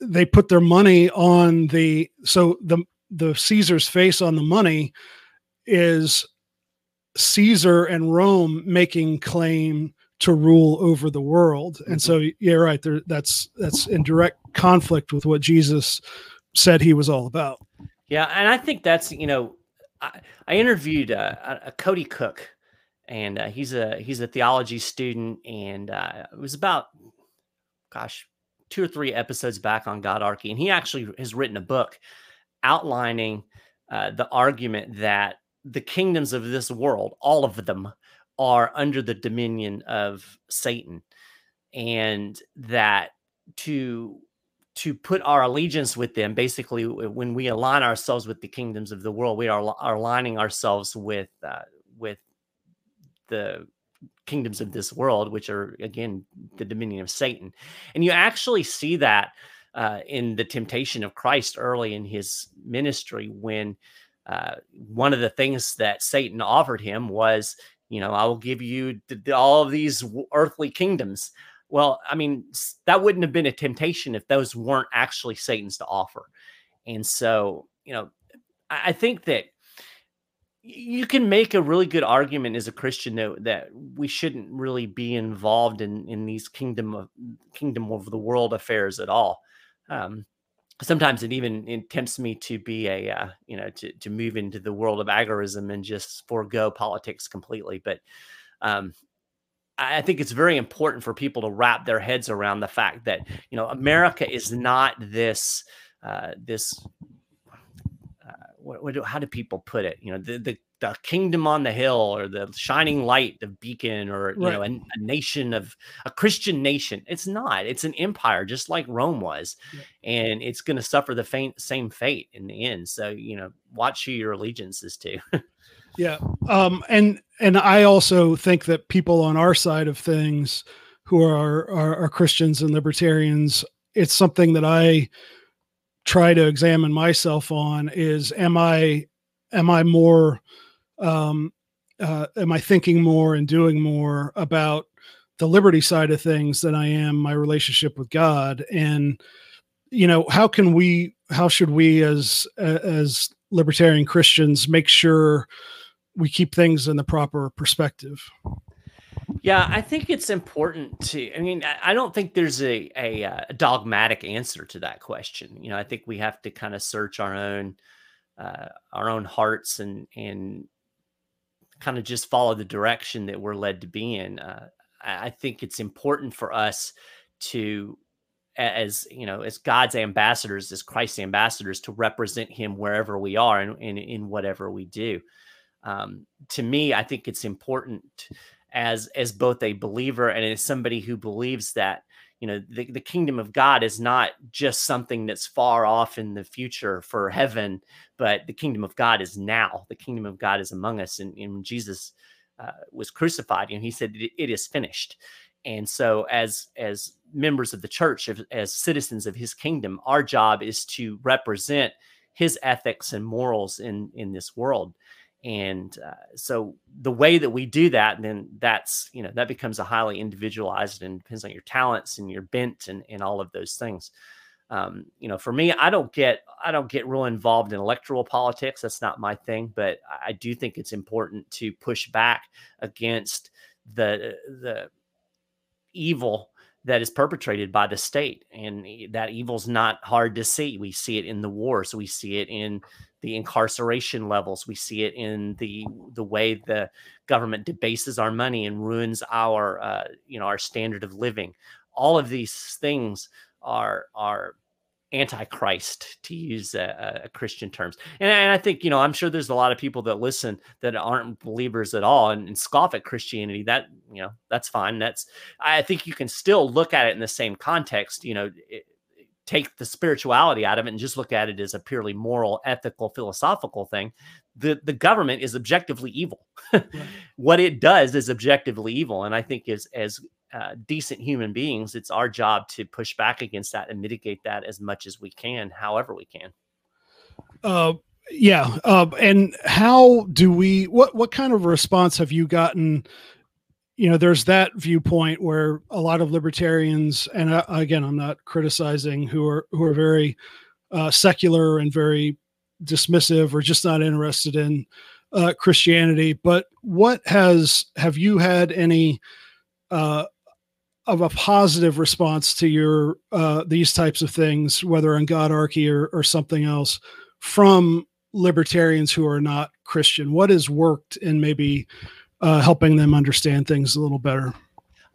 they put their money on the so the the Caesar's face on the money is Caesar and Rome making claim to rule over the world. And so, mm-hmm. yeah, right there, that's that's in direct conflict with what Jesus said he was all about. Yeah, and I think that's you know, I, I interviewed uh, a Cody Cook, and uh, he's a he's a theology student, and uh, it was about, gosh, two or three episodes back on Godarchy, and he actually has written a book outlining uh, the argument that the kingdoms of this world, all of them, are under the dominion of Satan, and that to to put our allegiance with them, basically, when we align ourselves with the kingdoms of the world, we are, are aligning ourselves with uh, with the kingdoms of this world, which are again the dominion of Satan, and you actually see that uh, in the temptation of Christ early in his ministry when uh, one of the things that Satan offered him was, you know, I will give you all of these earthly kingdoms. Well, I mean, that wouldn't have been a temptation if those weren't actually Satan's to offer. And so, you know, I think that you can make a really good argument as a Christian that, that we shouldn't really be involved in in these kingdom of kingdom of the world affairs at all. Um, sometimes it even it tempts me to be a uh, you know to to move into the world of agorism and just forego politics completely but um I think it's very important for people to wrap their heads around the fact that you know America is not this uh, this uh, what, what, how do people put it? You know the, the the kingdom on the hill or the shining light of beacon or you Right. know a, a nation of a christian nation. It's not. It's an empire just like rome was and it's going to suffer the faint, same fate in the end. So you know watch who your allegiance is to. Yeah. Um, and and I also think that people on our side of things who are, are are Christians and libertarians, it's something that I try to examine myself on is am I am I more um uh, am I thinking more and doing more about the liberty side of things than I am my relationship with God and you know how can we how should we as as libertarian Christians make sure we keep things in the proper perspective. Yeah, I think it's important to. I mean, I don't think there's a, a uh, dogmatic answer to that question. You know, I think we have to kind of search our own uh, our own hearts and and kind of just follow the direction that we're led to be in. Uh, I think it's important for us to, as you know, as God's ambassadors, as Christ's ambassadors, to represent Him wherever we are and in, in whatever we do. Um, to me, I think it's important as as both a believer and as somebody who believes that you know the, the kingdom of god is not just something that's far off in the future for heaven but the kingdom of god is now. The kingdom of god is among us. And, and when jesus uh, was crucified know he said it, it is finished. And so as as members of the church as citizens of his kingdom our job is to represent his ethics and morals in in this world and uh, so the way that we do that then that's you know that becomes a highly individualized and depends on your talents and your bent and, and all of those things. Um, you know for me i don't get i don't get real involved in electoral politics. That's not my thing but i do think it's important to push back against the the evil that is perpetrated by the state. And e- that evil's not hard to see. We see it in the wars. We see it in the incarceration levels. We see it in the the way the government debases our money and ruins our uh, you know our standard of living. All of these things are are antichrist to use a, a christian terms. And, and i think you know i'm sure there's a lot of people that listen that aren't believers at all and, and scoff at christianity. That you know that's fine. That's i think you can still look at it in the same context you know it, take the spirituality out of it and just look at it as a purely moral ethical philosophical thing the the government is objectively evil *laughs* what it does is objectively evil and i think as as uh, decent human beings it's our job to push back against that and mitigate that as much as we can however we can Uh, yeah. Uh, and how do we? What what kind of response have you gotten? You know, there's that viewpoint where a lot of libertarians, and uh, again, I'm not criticizing who are who are very uh, secular and very dismissive or just not interested in uh, Christianity. But what has have you had any? Uh, of a positive response to your uh, these types of things, whether on Godarchy or, or something else, from libertarians who are not Christian? What has worked in maybe uh, helping them understand things a little better?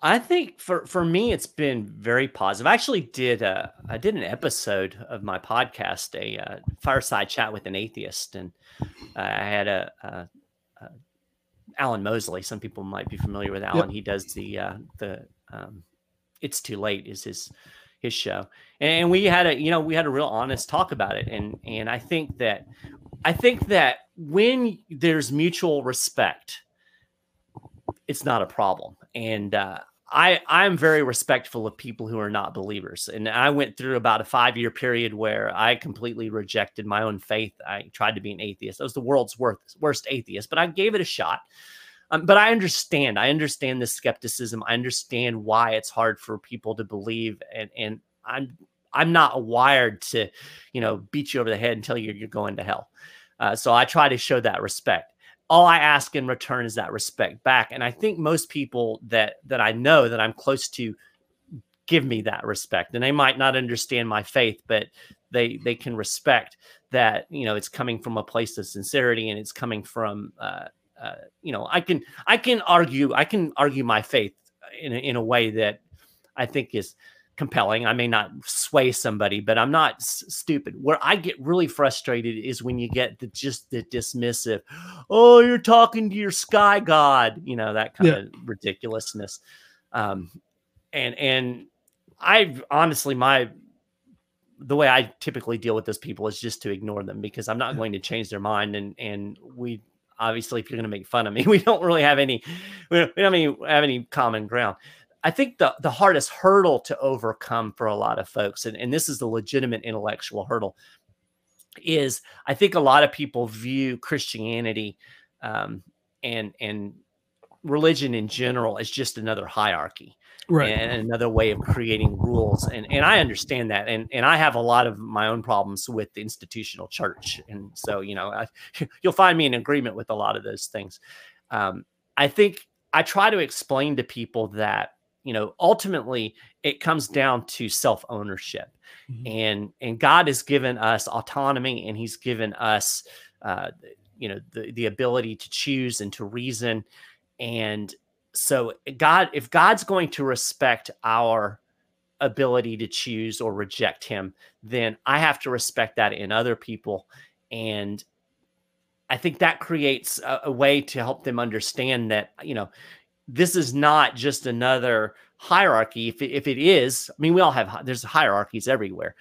I think for for me it's been very positive. I actually did uh, I did an episode of my podcast, a uh, fireside chat with an atheist, and uh, I had a, a, a Alan Mosley. Some people might be familiar with Alan. He does the uh, the um, it's too late is his his show, and we had a you know we had a real honest talk about it, and and I think that I think that when there's mutual respect it's not a problem. And uh, I I'm very respectful of people who are not believers. And I went through about a five year period where I completely rejected my own faith. I tried to be an atheist. I was the world's worst worst atheist, but I gave it a shot. Um, but I understand. I understand the skepticism. I understand why it's hard for people to believe. And and I'm I'm not wired to, you know, beat you over the head and tell you you're going to hell. Uh, so I try to show that respect all I ask in return is that respect back. And I think most people that that I know that I'm close to give me that respect. And they might not understand my faith, but they they can respect that you know it's coming from a place of sincerity and it's coming from uh, uh, you know I can I can argue I can argue my faith in a, in a way that I think is compelling. I may not sway somebody, but I'm not s- stupid. Where I get really frustrated is when you get the just the dismissive, oh, you're talking to your sky god, you know, that kind Yeah. of ridiculousness. Um, and and I honestly my the way I typically deal with those people is just to ignore them because I'm not going to change their mind and and we obviously if you're going to make fun of me *laughs* we don't really have any we don't, we don't have any, have any common ground i think the the hardest hurdle to overcome for a lot of folks and, and this is the legitimate intellectual hurdle is i think a lot of people view christianity um, and and religion in general as just another hierarchy Right. and another way of creating rules and and i understand that and and i have a lot of my own problems with the institutional church and so you know I, *laughs* you'll find me in agreement with a lot of those things um, i think i try to explain to people that you know ultimately it comes down to self-ownership. Mhm. and and god has given us autonomy and he's given us uh, you know the, the ability to choose and to reason. And so god if god's going to respect our ability to choose or reject him then i have to respect that in other people. And i think that creates a, a way to help them understand that you know this is not just another hierarchy. If it, if it is i mean we all have there's hierarchies everywhere.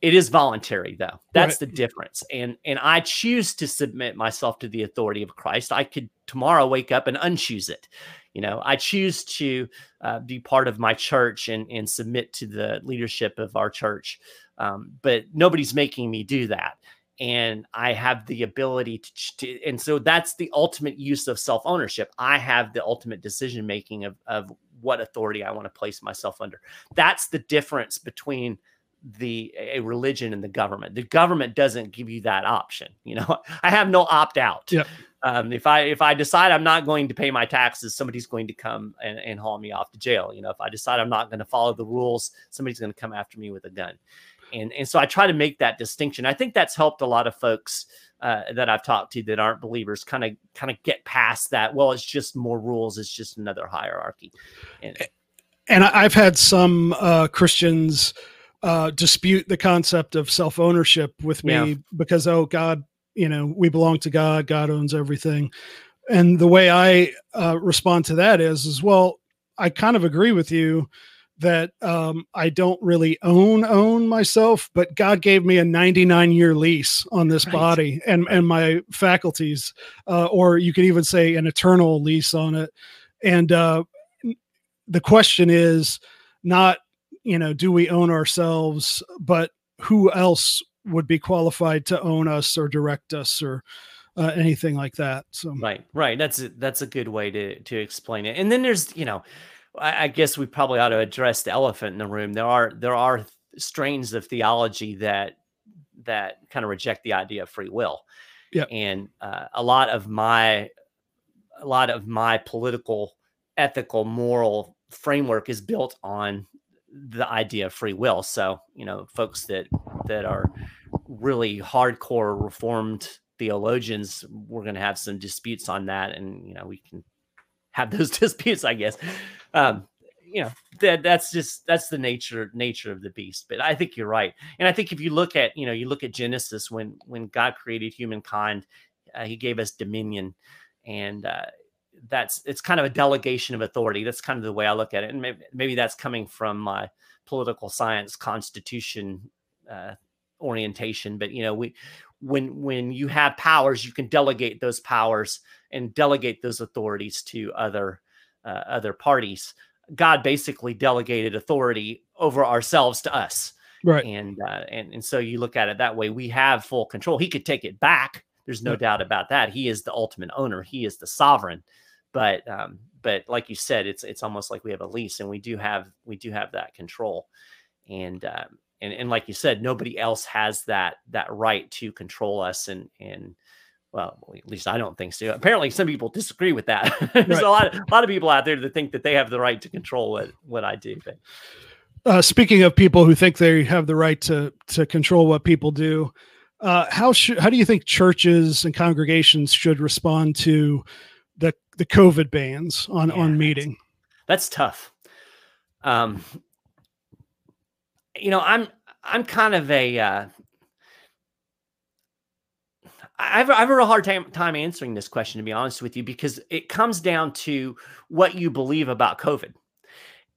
It is voluntary though. That's the difference. And and i choose to submit myself to the authority of christ. I could tomorrow wake up and unchoose it. You know i choose to uh, be part of my church and and submit to the leadership of our church. Um, but nobody's making me do that and i have the ability to, to and so that's the ultimate use of self-ownership. I have the ultimate decision making of of what authority i want to place myself under. That's the difference between the a religion and the government. The government doesn't give you that option you know? *laughs* I have no opt out um, if I if I decide I'm not going to pay my taxes, somebody's going to come and, and haul me off to jail. You know, if I decide I'm not going to follow the rules, somebody's going to come after me with a gun. And and so I try to make that distinction. I think that's helped a lot of folks uh, that I've talked to that aren't believers kind of kind of get past that. Well, it's just more rules. It's just another hierarchy. And and I've had some uh, Christians uh, dispute the concept of self ownership with me Yeah. because oh God, you know we belong to God. God owns everything. And the way I uh, respond to that is, is well, I kind of agree with you that um, I don't really own own myself, but God gave me a 99 year lease on this Right. body and and my faculties, uh, or you could even say an eternal lease on it. And uh, the question is not you know do we own ourselves, but who else would be qualified to own us or direct us or uh, anything like that. So Right, right. That's a, that's a good way to to explain it. And then there's, you know, I, I guess we probably ought to address the elephant in the room. There are there are strains of theology that that kind of reject the idea of free will. Yeah. And uh, a lot of my a lot of my political, ethical, moral framework is built on the idea of free will. So, you know, folks that that are really hardcore reformed theologians, we're going to have some disputes on that, and you know, we can have those *laughs* disputes, I guess. Um, you know, that that's just that's the nature nature of the beast. But I think you're right, and I think if you look at you know you look at Genesis when when God created humankind, uh, He gave us dominion, and uh, that's it's kind of a delegation of authority. That's kind of the way I look at it, and maybe, maybe that's coming from my political science constitution uh, orientation. But you know, we when when you have powers, you can delegate those powers and delegate those authorities to other uh, other parties. God basically delegated authority over ourselves to us, right. and uh, and and so you look at it that way. We have full control. He could take it back. There's no Yep. doubt about that. He is the ultimate owner. He is the sovereign. But um, but like you said, it's it's almost like we have a lease, and we do have we do have that control, and um, and and like you said, nobody else has that that right to control us, and and well, at least I don't think so. Apparently, some people disagree with that. *laughs* There's Right. a lot a lot of people out there that think that they have the right to control what what I do. But uh, speaking of people who think they have the right to to control what people do, uh, how should how do you think churches and congregations should respond to the the COVID bans on Yeah, on that's- meeting? that's tough. Um, you know, I'm I'm kind of a uh, I have, I have a real hard time, time answering this question, to be honest with you, because it comes down to what you believe about COVID.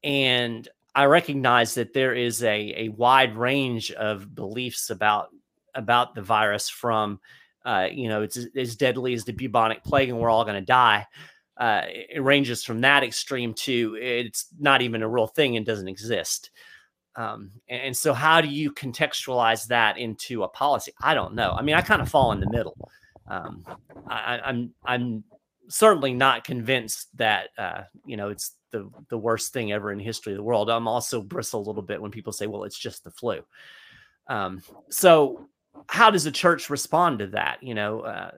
And I recognize that there is a, a wide range of beliefs about about the virus from, uh, you know, it's as deadly as the bubonic plague and we're all going to die. Uh, it ranges from that extreme to it's not even a real thing and doesn't exist. Um, and so, how do you contextualize that into a policy? I don't know. I mean, I kind of fall in the middle. Um, I, I'm I'm certainly not convinced that uh, you know it's the the worst thing ever in history of the world. I'm also bristle a little bit when people say, "Well, it's just the flu." Um, so, how does the church respond to that? You know, uh,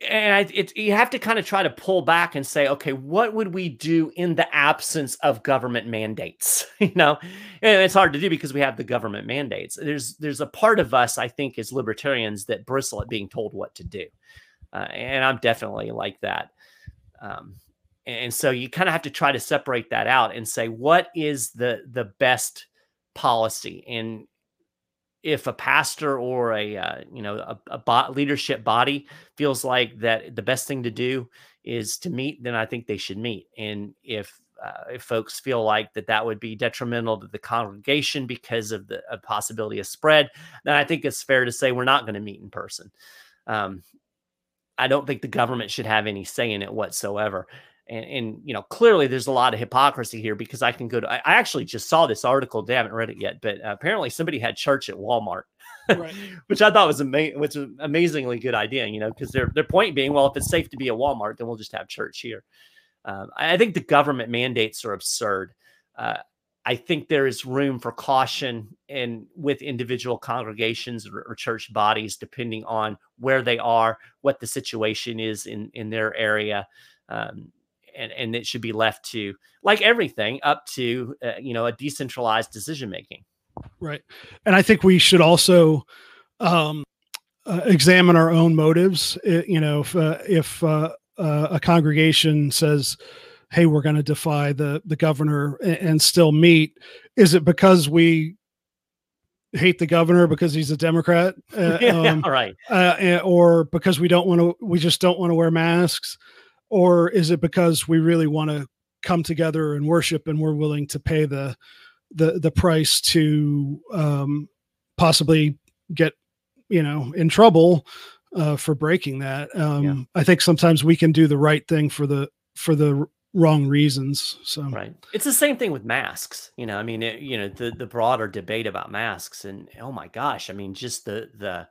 and it, you have to kind of try to pull back and say, okay, what would we do in the absence of government mandates? *laughs* you know, and it's hard to do because we have the government mandates. There's there's a part of us, I think, as libertarians that bristle at being told what to do, uh, and I'm definitely like that. Um, and so you kind of have to try to separate that out and say what is the the best policy and if a pastor or a uh, you know a, a leadership body feels like that the best thing to do is to meet then i think they should meet. And if uh, if folks feel like that that would be detrimental to the congregation because of the possibility of spread then i think it's fair to say we're not going to meet in person. Um, i don't think the government should have any say in it whatsoever and, and, you know clearly there's a lot of hypocrisy here because i can go to i, I actually just saw this article they haven't read it yet but uh, apparently somebody had church at walmart right. *laughs* which i thought was amazing which is an amazingly good idea you know because their, their point being well if it's safe to be at walmart then we'll just have church here um, I, I, think the government mandates are absurd uh, I think there is room for caution and with individual congregations or, or, church bodies, depending on where they are, what the situation is in in their area. Um, and and it should be left to like everything up to uh, you know a decentralized decision making right and i think we should also um, uh, examine our own motives it, you know if uh, if uh, uh, a congregation says hey we're going to defy the the governor and, and still meet is it because we hate the governor because he's a Democrat, uh, *laughs* yeah, um, right? Uh, or because we don't want to, we just don't want to wear masks or is it because we really want to come together and worship and we're willing to pay the the the price to um, possibly get you know in trouble uh, for breaking that? Um, yeah. i think sometimes we can do the right thing for the for the wrong reasons so. Right. It's the same thing with masks you know i mean it, you know the the broader debate about masks and oh my gosh i mean just the the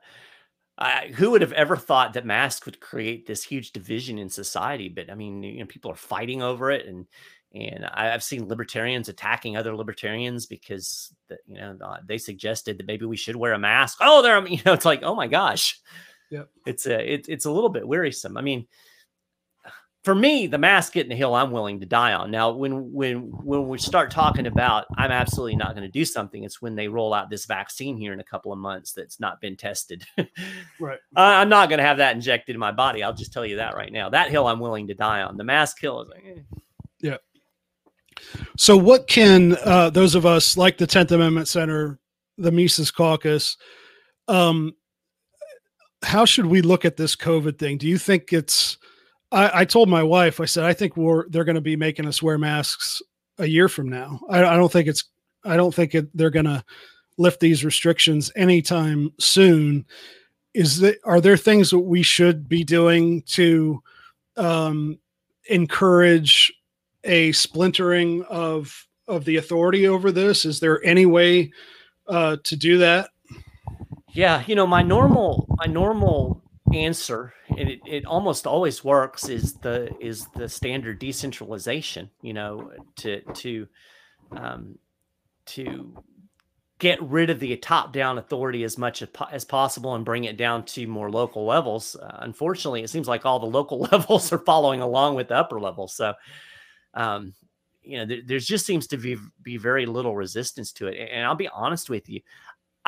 I, who would have ever thought that masks would create this huge division in society? But I mean, you know, people are fighting over it, and and I, have seen libertarians attacking other libertarians because that you know they suggested that maybe we should wear a mask. Oh, they're you know, it's like oh my gosh, yeah, it's a it, it's a little bit wearisome. I mean, for me, the mask getting the hill I'm willing to die on. Now, when when when we start talking about I'm absolutely not going to do something, it's when they roll out this vaccine here in a couple of months that's not been tested. right. *laughs* I'm not going to have that injected in my body. I'll just tell you that right now. That hill I'm willing to die on. The mask hill is like, eh. yeah. So, what can uh, those of us like the Tenth Amendment Center, the Mises Caucus, um, how should we look at this COVID thing? Do you think it's I, I told my wife, I said, I think we're they're going to be making us wear masks a year from now. I, I don't think it's I don't think it, they're going to lift these restrictions anytime soon. Is that are there things that we should be doing to um, encourage a splintering of of the authority over this? Is there any way uh, to do that? Yeah, you know, my normal my normal answer and it, it almost always works is the is the standard decentralization you know to to um, to get rid of the top down authority as much as, as possible and bring it down to more local levels. Uh, unfortunately it seems like all the local *laughs* levels are following along with the upper levels so um, you know there, there just seems to be be very little resistance to it. And i'll be honest with you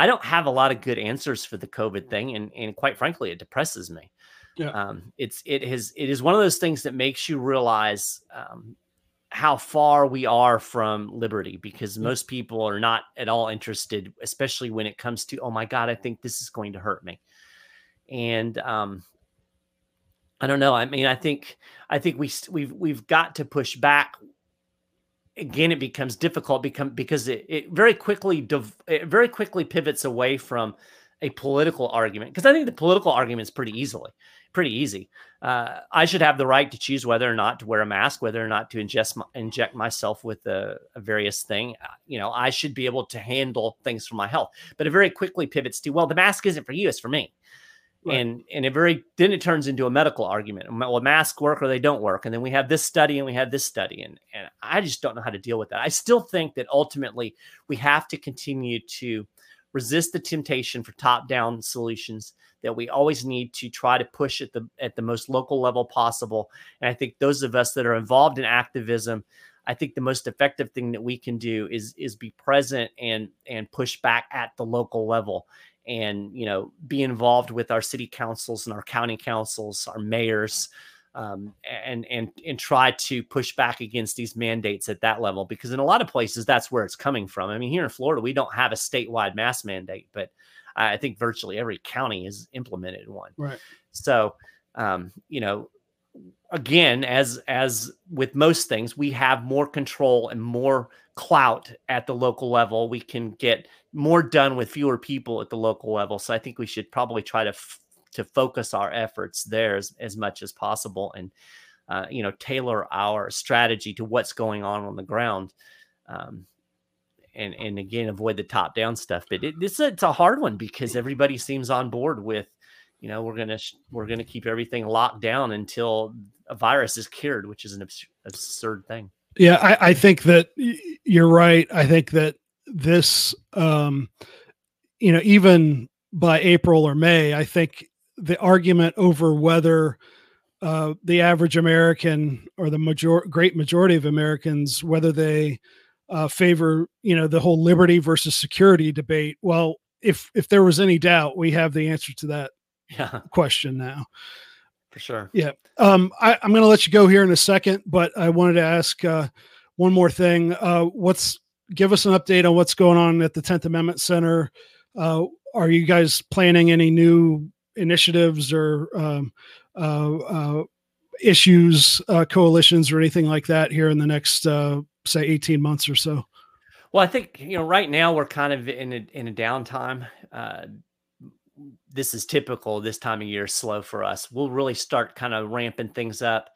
I don't have a lot of good answers for the COVID thing, and and quite frankly, it depresses me. Yeah. Um, it's it has it is one of those things that makes you realize um, how far we are from liberty because most people are not at all interested, especially when it comes to, oh my God, I think this is going to hurt me. And um, I don't know. I mean, I think I think we we've we've got to push back. Again, it becomes difficult become because it, it very quickly it very quickly pivots away from a political argument because I think the political argument is pretty easily pretty easy. Uh, I should have the right to choose whether or not to wear a mask, whether or not to ingest my, inject myself with a, a, various thing. Uh, you know, I should be able to handle things for my health. But it very quickly pivots to, well, the mask isn't for you; it's for me. Right. And and it very then it turns into a medical argument. Well, masks work or they don't work. And then we have this study and we have this study, and and I just don't know how to deal with that. I still think that ultimately we have to continue to resist the temptation for top-down solutions that we always need to try to push at the at the most local level possible. And I think those of us that are involved in activism, I think the most effective thing that we can do is is be present and and push back at the local level and you know be involved with our city councils and our county councils, our mayors, um, and and and try to push back against these mandates at that level because in a lot of places that's where it's coming from. I mean, here in Florida, we don't have a statewide mask mandate, but I think virtually every county has implemented one. Right. So, um, you know, again, as as with most things, we have more control and more clout at the local level. We can get more done with fewer people at the local level. So I think we should probably try to to focus our efforts there as, as much as possible and uh, you know tailor our strategy to what's going on on the ground um, and and again avoid the top down stuff but it, it's a hard one because everybody seems on board with you know we're gonna we're gonna keep everything locked down until a virus is cured which is an abs- absurd thing yeah I, I think that you're right i think that this um you know even by april or may i think the argument over whether uh, the average American or the major great majority of Americans whether they uh, favor you know the whole liberty versus security debate. Well, if if there was any doubt, we have the answer to that yeah. question now. For sure. Yeah. Um, I, am going to let you go here in a second, but I wanted to ask uh, one more thing. Uh, what's give us an update on what's going on at the Tenth Amendment Center? Uh, are you guys planning any new initiatives or um, uh, uh, issues, uh, coalitions, or anything like that here in the next, uh, say, 18 months or so? Well, I think you know right now we're kind of in a in a downtime. Uh, this is typical this time of year, slow for us. We'll really start kind of ramping things up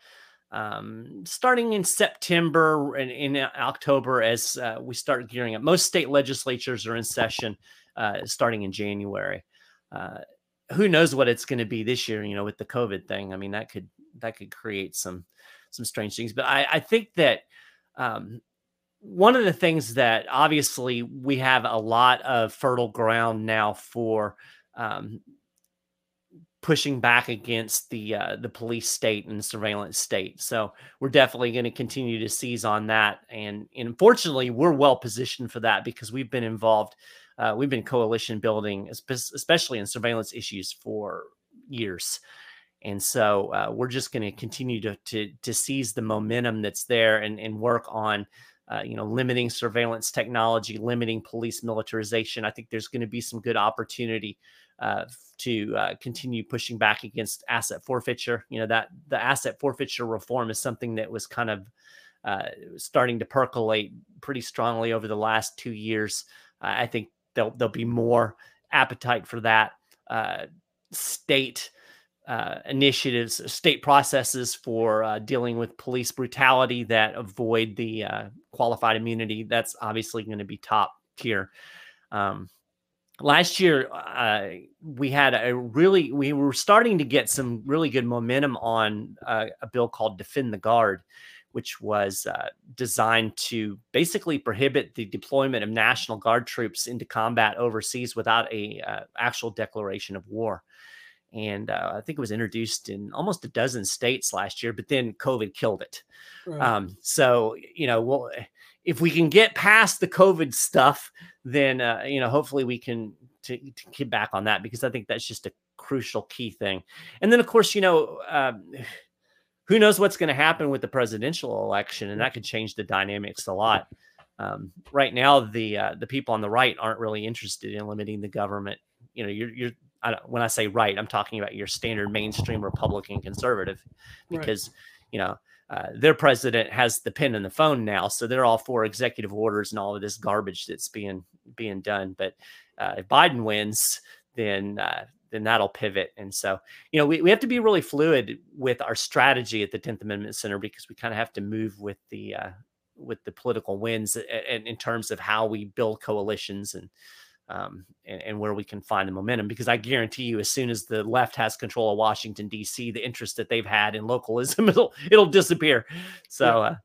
um, starting in September and in October as uh, we start gearing up. Most state legislatures are in session uh, starting in January. Uh, who knows what it's going to be this year? You know, with the COVID thing. I mean, that could that could create some some strange things. But I, I think that um, one of the things that obviously we have a lot of fertile ground now for um, pushing back against the uh, the police state and surveillance state. So we're definitely going to continue to seize on that, and, and unfortunately, we're well positioned for that because we've been involved uh, we've been coalition building, especially in surveillance issues, for years. And so uh, we're just going to continue to, to, seize the momentum that's there and, and work on, uh, you know, limiting surveillance technology, limiting police militarization. I think there's going to be some good opportunity uh, to uh, continue pushing back against asset forfeiture. You know that the asset forfeiture reform is something that was kind of uh, starting to percolate pretty strongly over the last two years. I think there'll there'll be more appetite for that. Uh, state uh, initiatives, state processes for uh, dealing with police brutality that avoid the uh, qualified immunity. That's obviously going to be top tier. Um, last year, uh, we had a really, we were starting to get some really good momentum on uh, a bill called Defend the Guard, which was uh, designed to basically prohibit the deployment of National Guard troops into combat overseas without a uh, actual declaration of war. And uh, I think it was introduced in almost a dozen states last year, but then COVID killed it. Right. Um, so you know, well, if we can get past the COVID stuff, then uh, you know, hopefully we can to, to get back on that because I think that's just a crucial key thing. And then, of course, you know. Um, *sighs* who knows what's going to happen with the presidential election, and that could change the dynamics a lot. Um, right now, the uh, the people on the right aren't really interested in limiting the government. You know, you're, you're I when I say right, I'm talking about your standard mainstream Republican conservative, because right. you know uh, their president has the pen and the phone now, so they're all for executive orders and all of this garbage that's being being done. But uh, if Biden wins, then uh, then that'll pivot. And so, you know, we, we have to be really fluid with our strategy at the 10th Amendment Center because we kind of have to move with the uh, with the political winds and in terms of how we build coalitions and um, and, and, where we can find the momentum. Because I guarantee you, as soon as the left has control of Washington D.C., the interest that they've had in localism *laughs* it'll it'll disappear. So uh,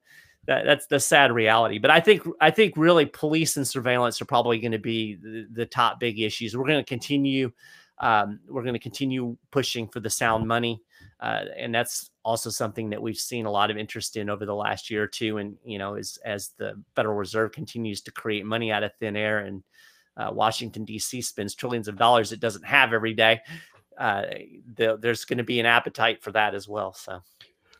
that, that's the sad reality. But I think I think really police and surveillance are probably going to be the, the, top big issues. We're going to continue. Um, we're going to continue pushing for the sound money. Uh, and that's also something that we've seen a lot of interest in over the last year or two. And you know, as as the Federal Reserve continues to create money out of thin air, and uh, Washington D.C. spends trillions of dollars it doesn't have every day, uh, the, there's going to be an appetite for that as well. So,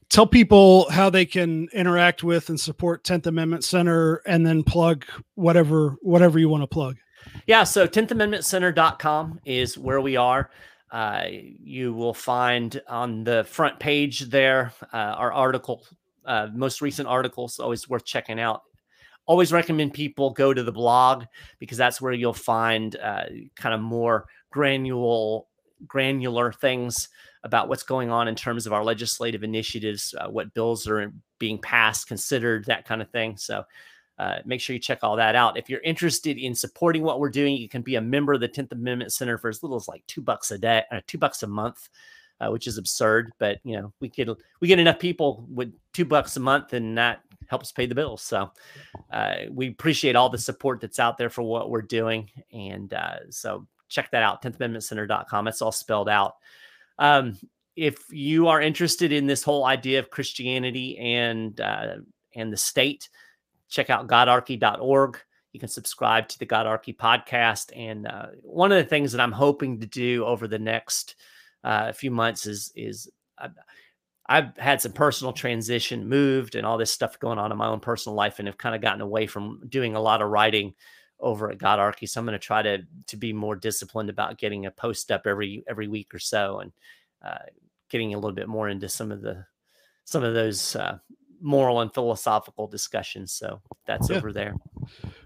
tell people how they can interact with and support 10th Amendment Center, and then plug whatever whatever you want to plug. Yeah, so 10th Amendment Center.com is where we are. Uh, you will find on the front page there uh, our article, uh, most recent articles, always worth checking out. Always recommend people go to the blog because that's where you'll find uh, kind of more granular, granular things about what's going on in terms of our legislative initiatives, uh, what bills are being passed, considered, that kind of thing. So uh, make sure you check all that out. If you're interested in supporting what we're doing, you can be a member of the 10th Amendment Center for as little as like two bucks a day, uh, two bucks a month, uh, which is absurd. But you know, we get we get enough people with two bucks a month, and that helps pay the bills. So uh, we appreciate all the support that's out there for what we're doing, and uh, so check that out, 10thamendmentcenter.com. It's all spelled out. Um, if you are interested in this whole idea of Christianity and uh, and the state check out godarchy.org. You can subscribe to the Godarchy podcast. And uh, one of the things that I'm hoping to do over the next uh, few months is is I've, had some personal transition, moved, and all this stuff going on in my own personal life, and have kind of gotten away from doing a lot of writing over at Godarchy. So I'm going to try to to be more disciplined about getting a post up every every week or so, and uh, getting a little bit more into some of the some of those uh, moral and philosophical discussions. So that's yeah. over there.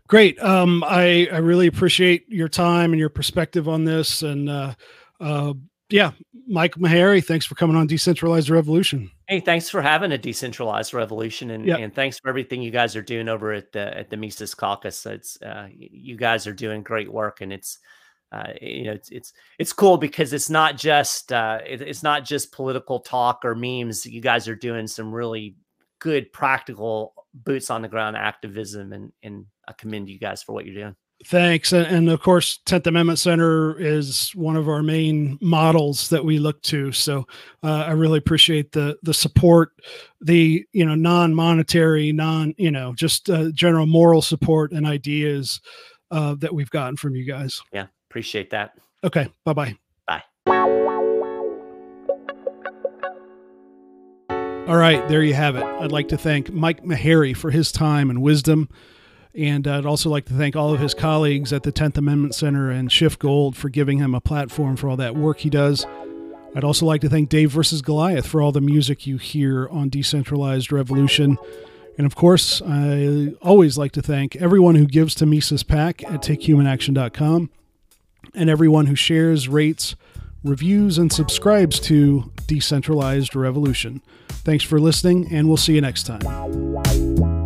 Great. Um, I, I really appreciate your time and your perspective on this. And uh, uh, yeah, Mike Maharrey, thanks for coming on Decentralized Revolution. Hey, thanks for having a decentralized revolution, and, yep. and thanks for everything you guys are doing over at the at the Mises Caucus. It's uh, you guys are doing great work, and it's uh, you know it's it's it's cool because it's not just uh, it, it's not just political talk or memes. You guys are doing some really good practical boots on the ground activism and and I commend you guys for what you're doing. Thanks. And, and, of course, 10th Amendment Center is one of our main models that we look to. So uh, I really appreciate the the support, the you know non-monetary, non you know just uh, general moral support and ideas uh, that we've gotten from you guys. Yeah, appreciate that. Okay, bye bye. Bye. All right, there you have it. I'd like to thank Mike Maharrey for his time and wisdom. And I'd also like to thank all of his colleagues at the 10th Amendment Center and SchiffGold for giving him a platform for all that work he does. I'd also like to thank Dave versus Goliath for all the music you hear on Decentralized Revolution. And of course, I always like to thank everyone who gives to Mises PAC at takehumanaction.com and everyone who shares, rates, reviews, and subscribes to Decentralized Revolution. Thanks for listening, and we'll see you next time.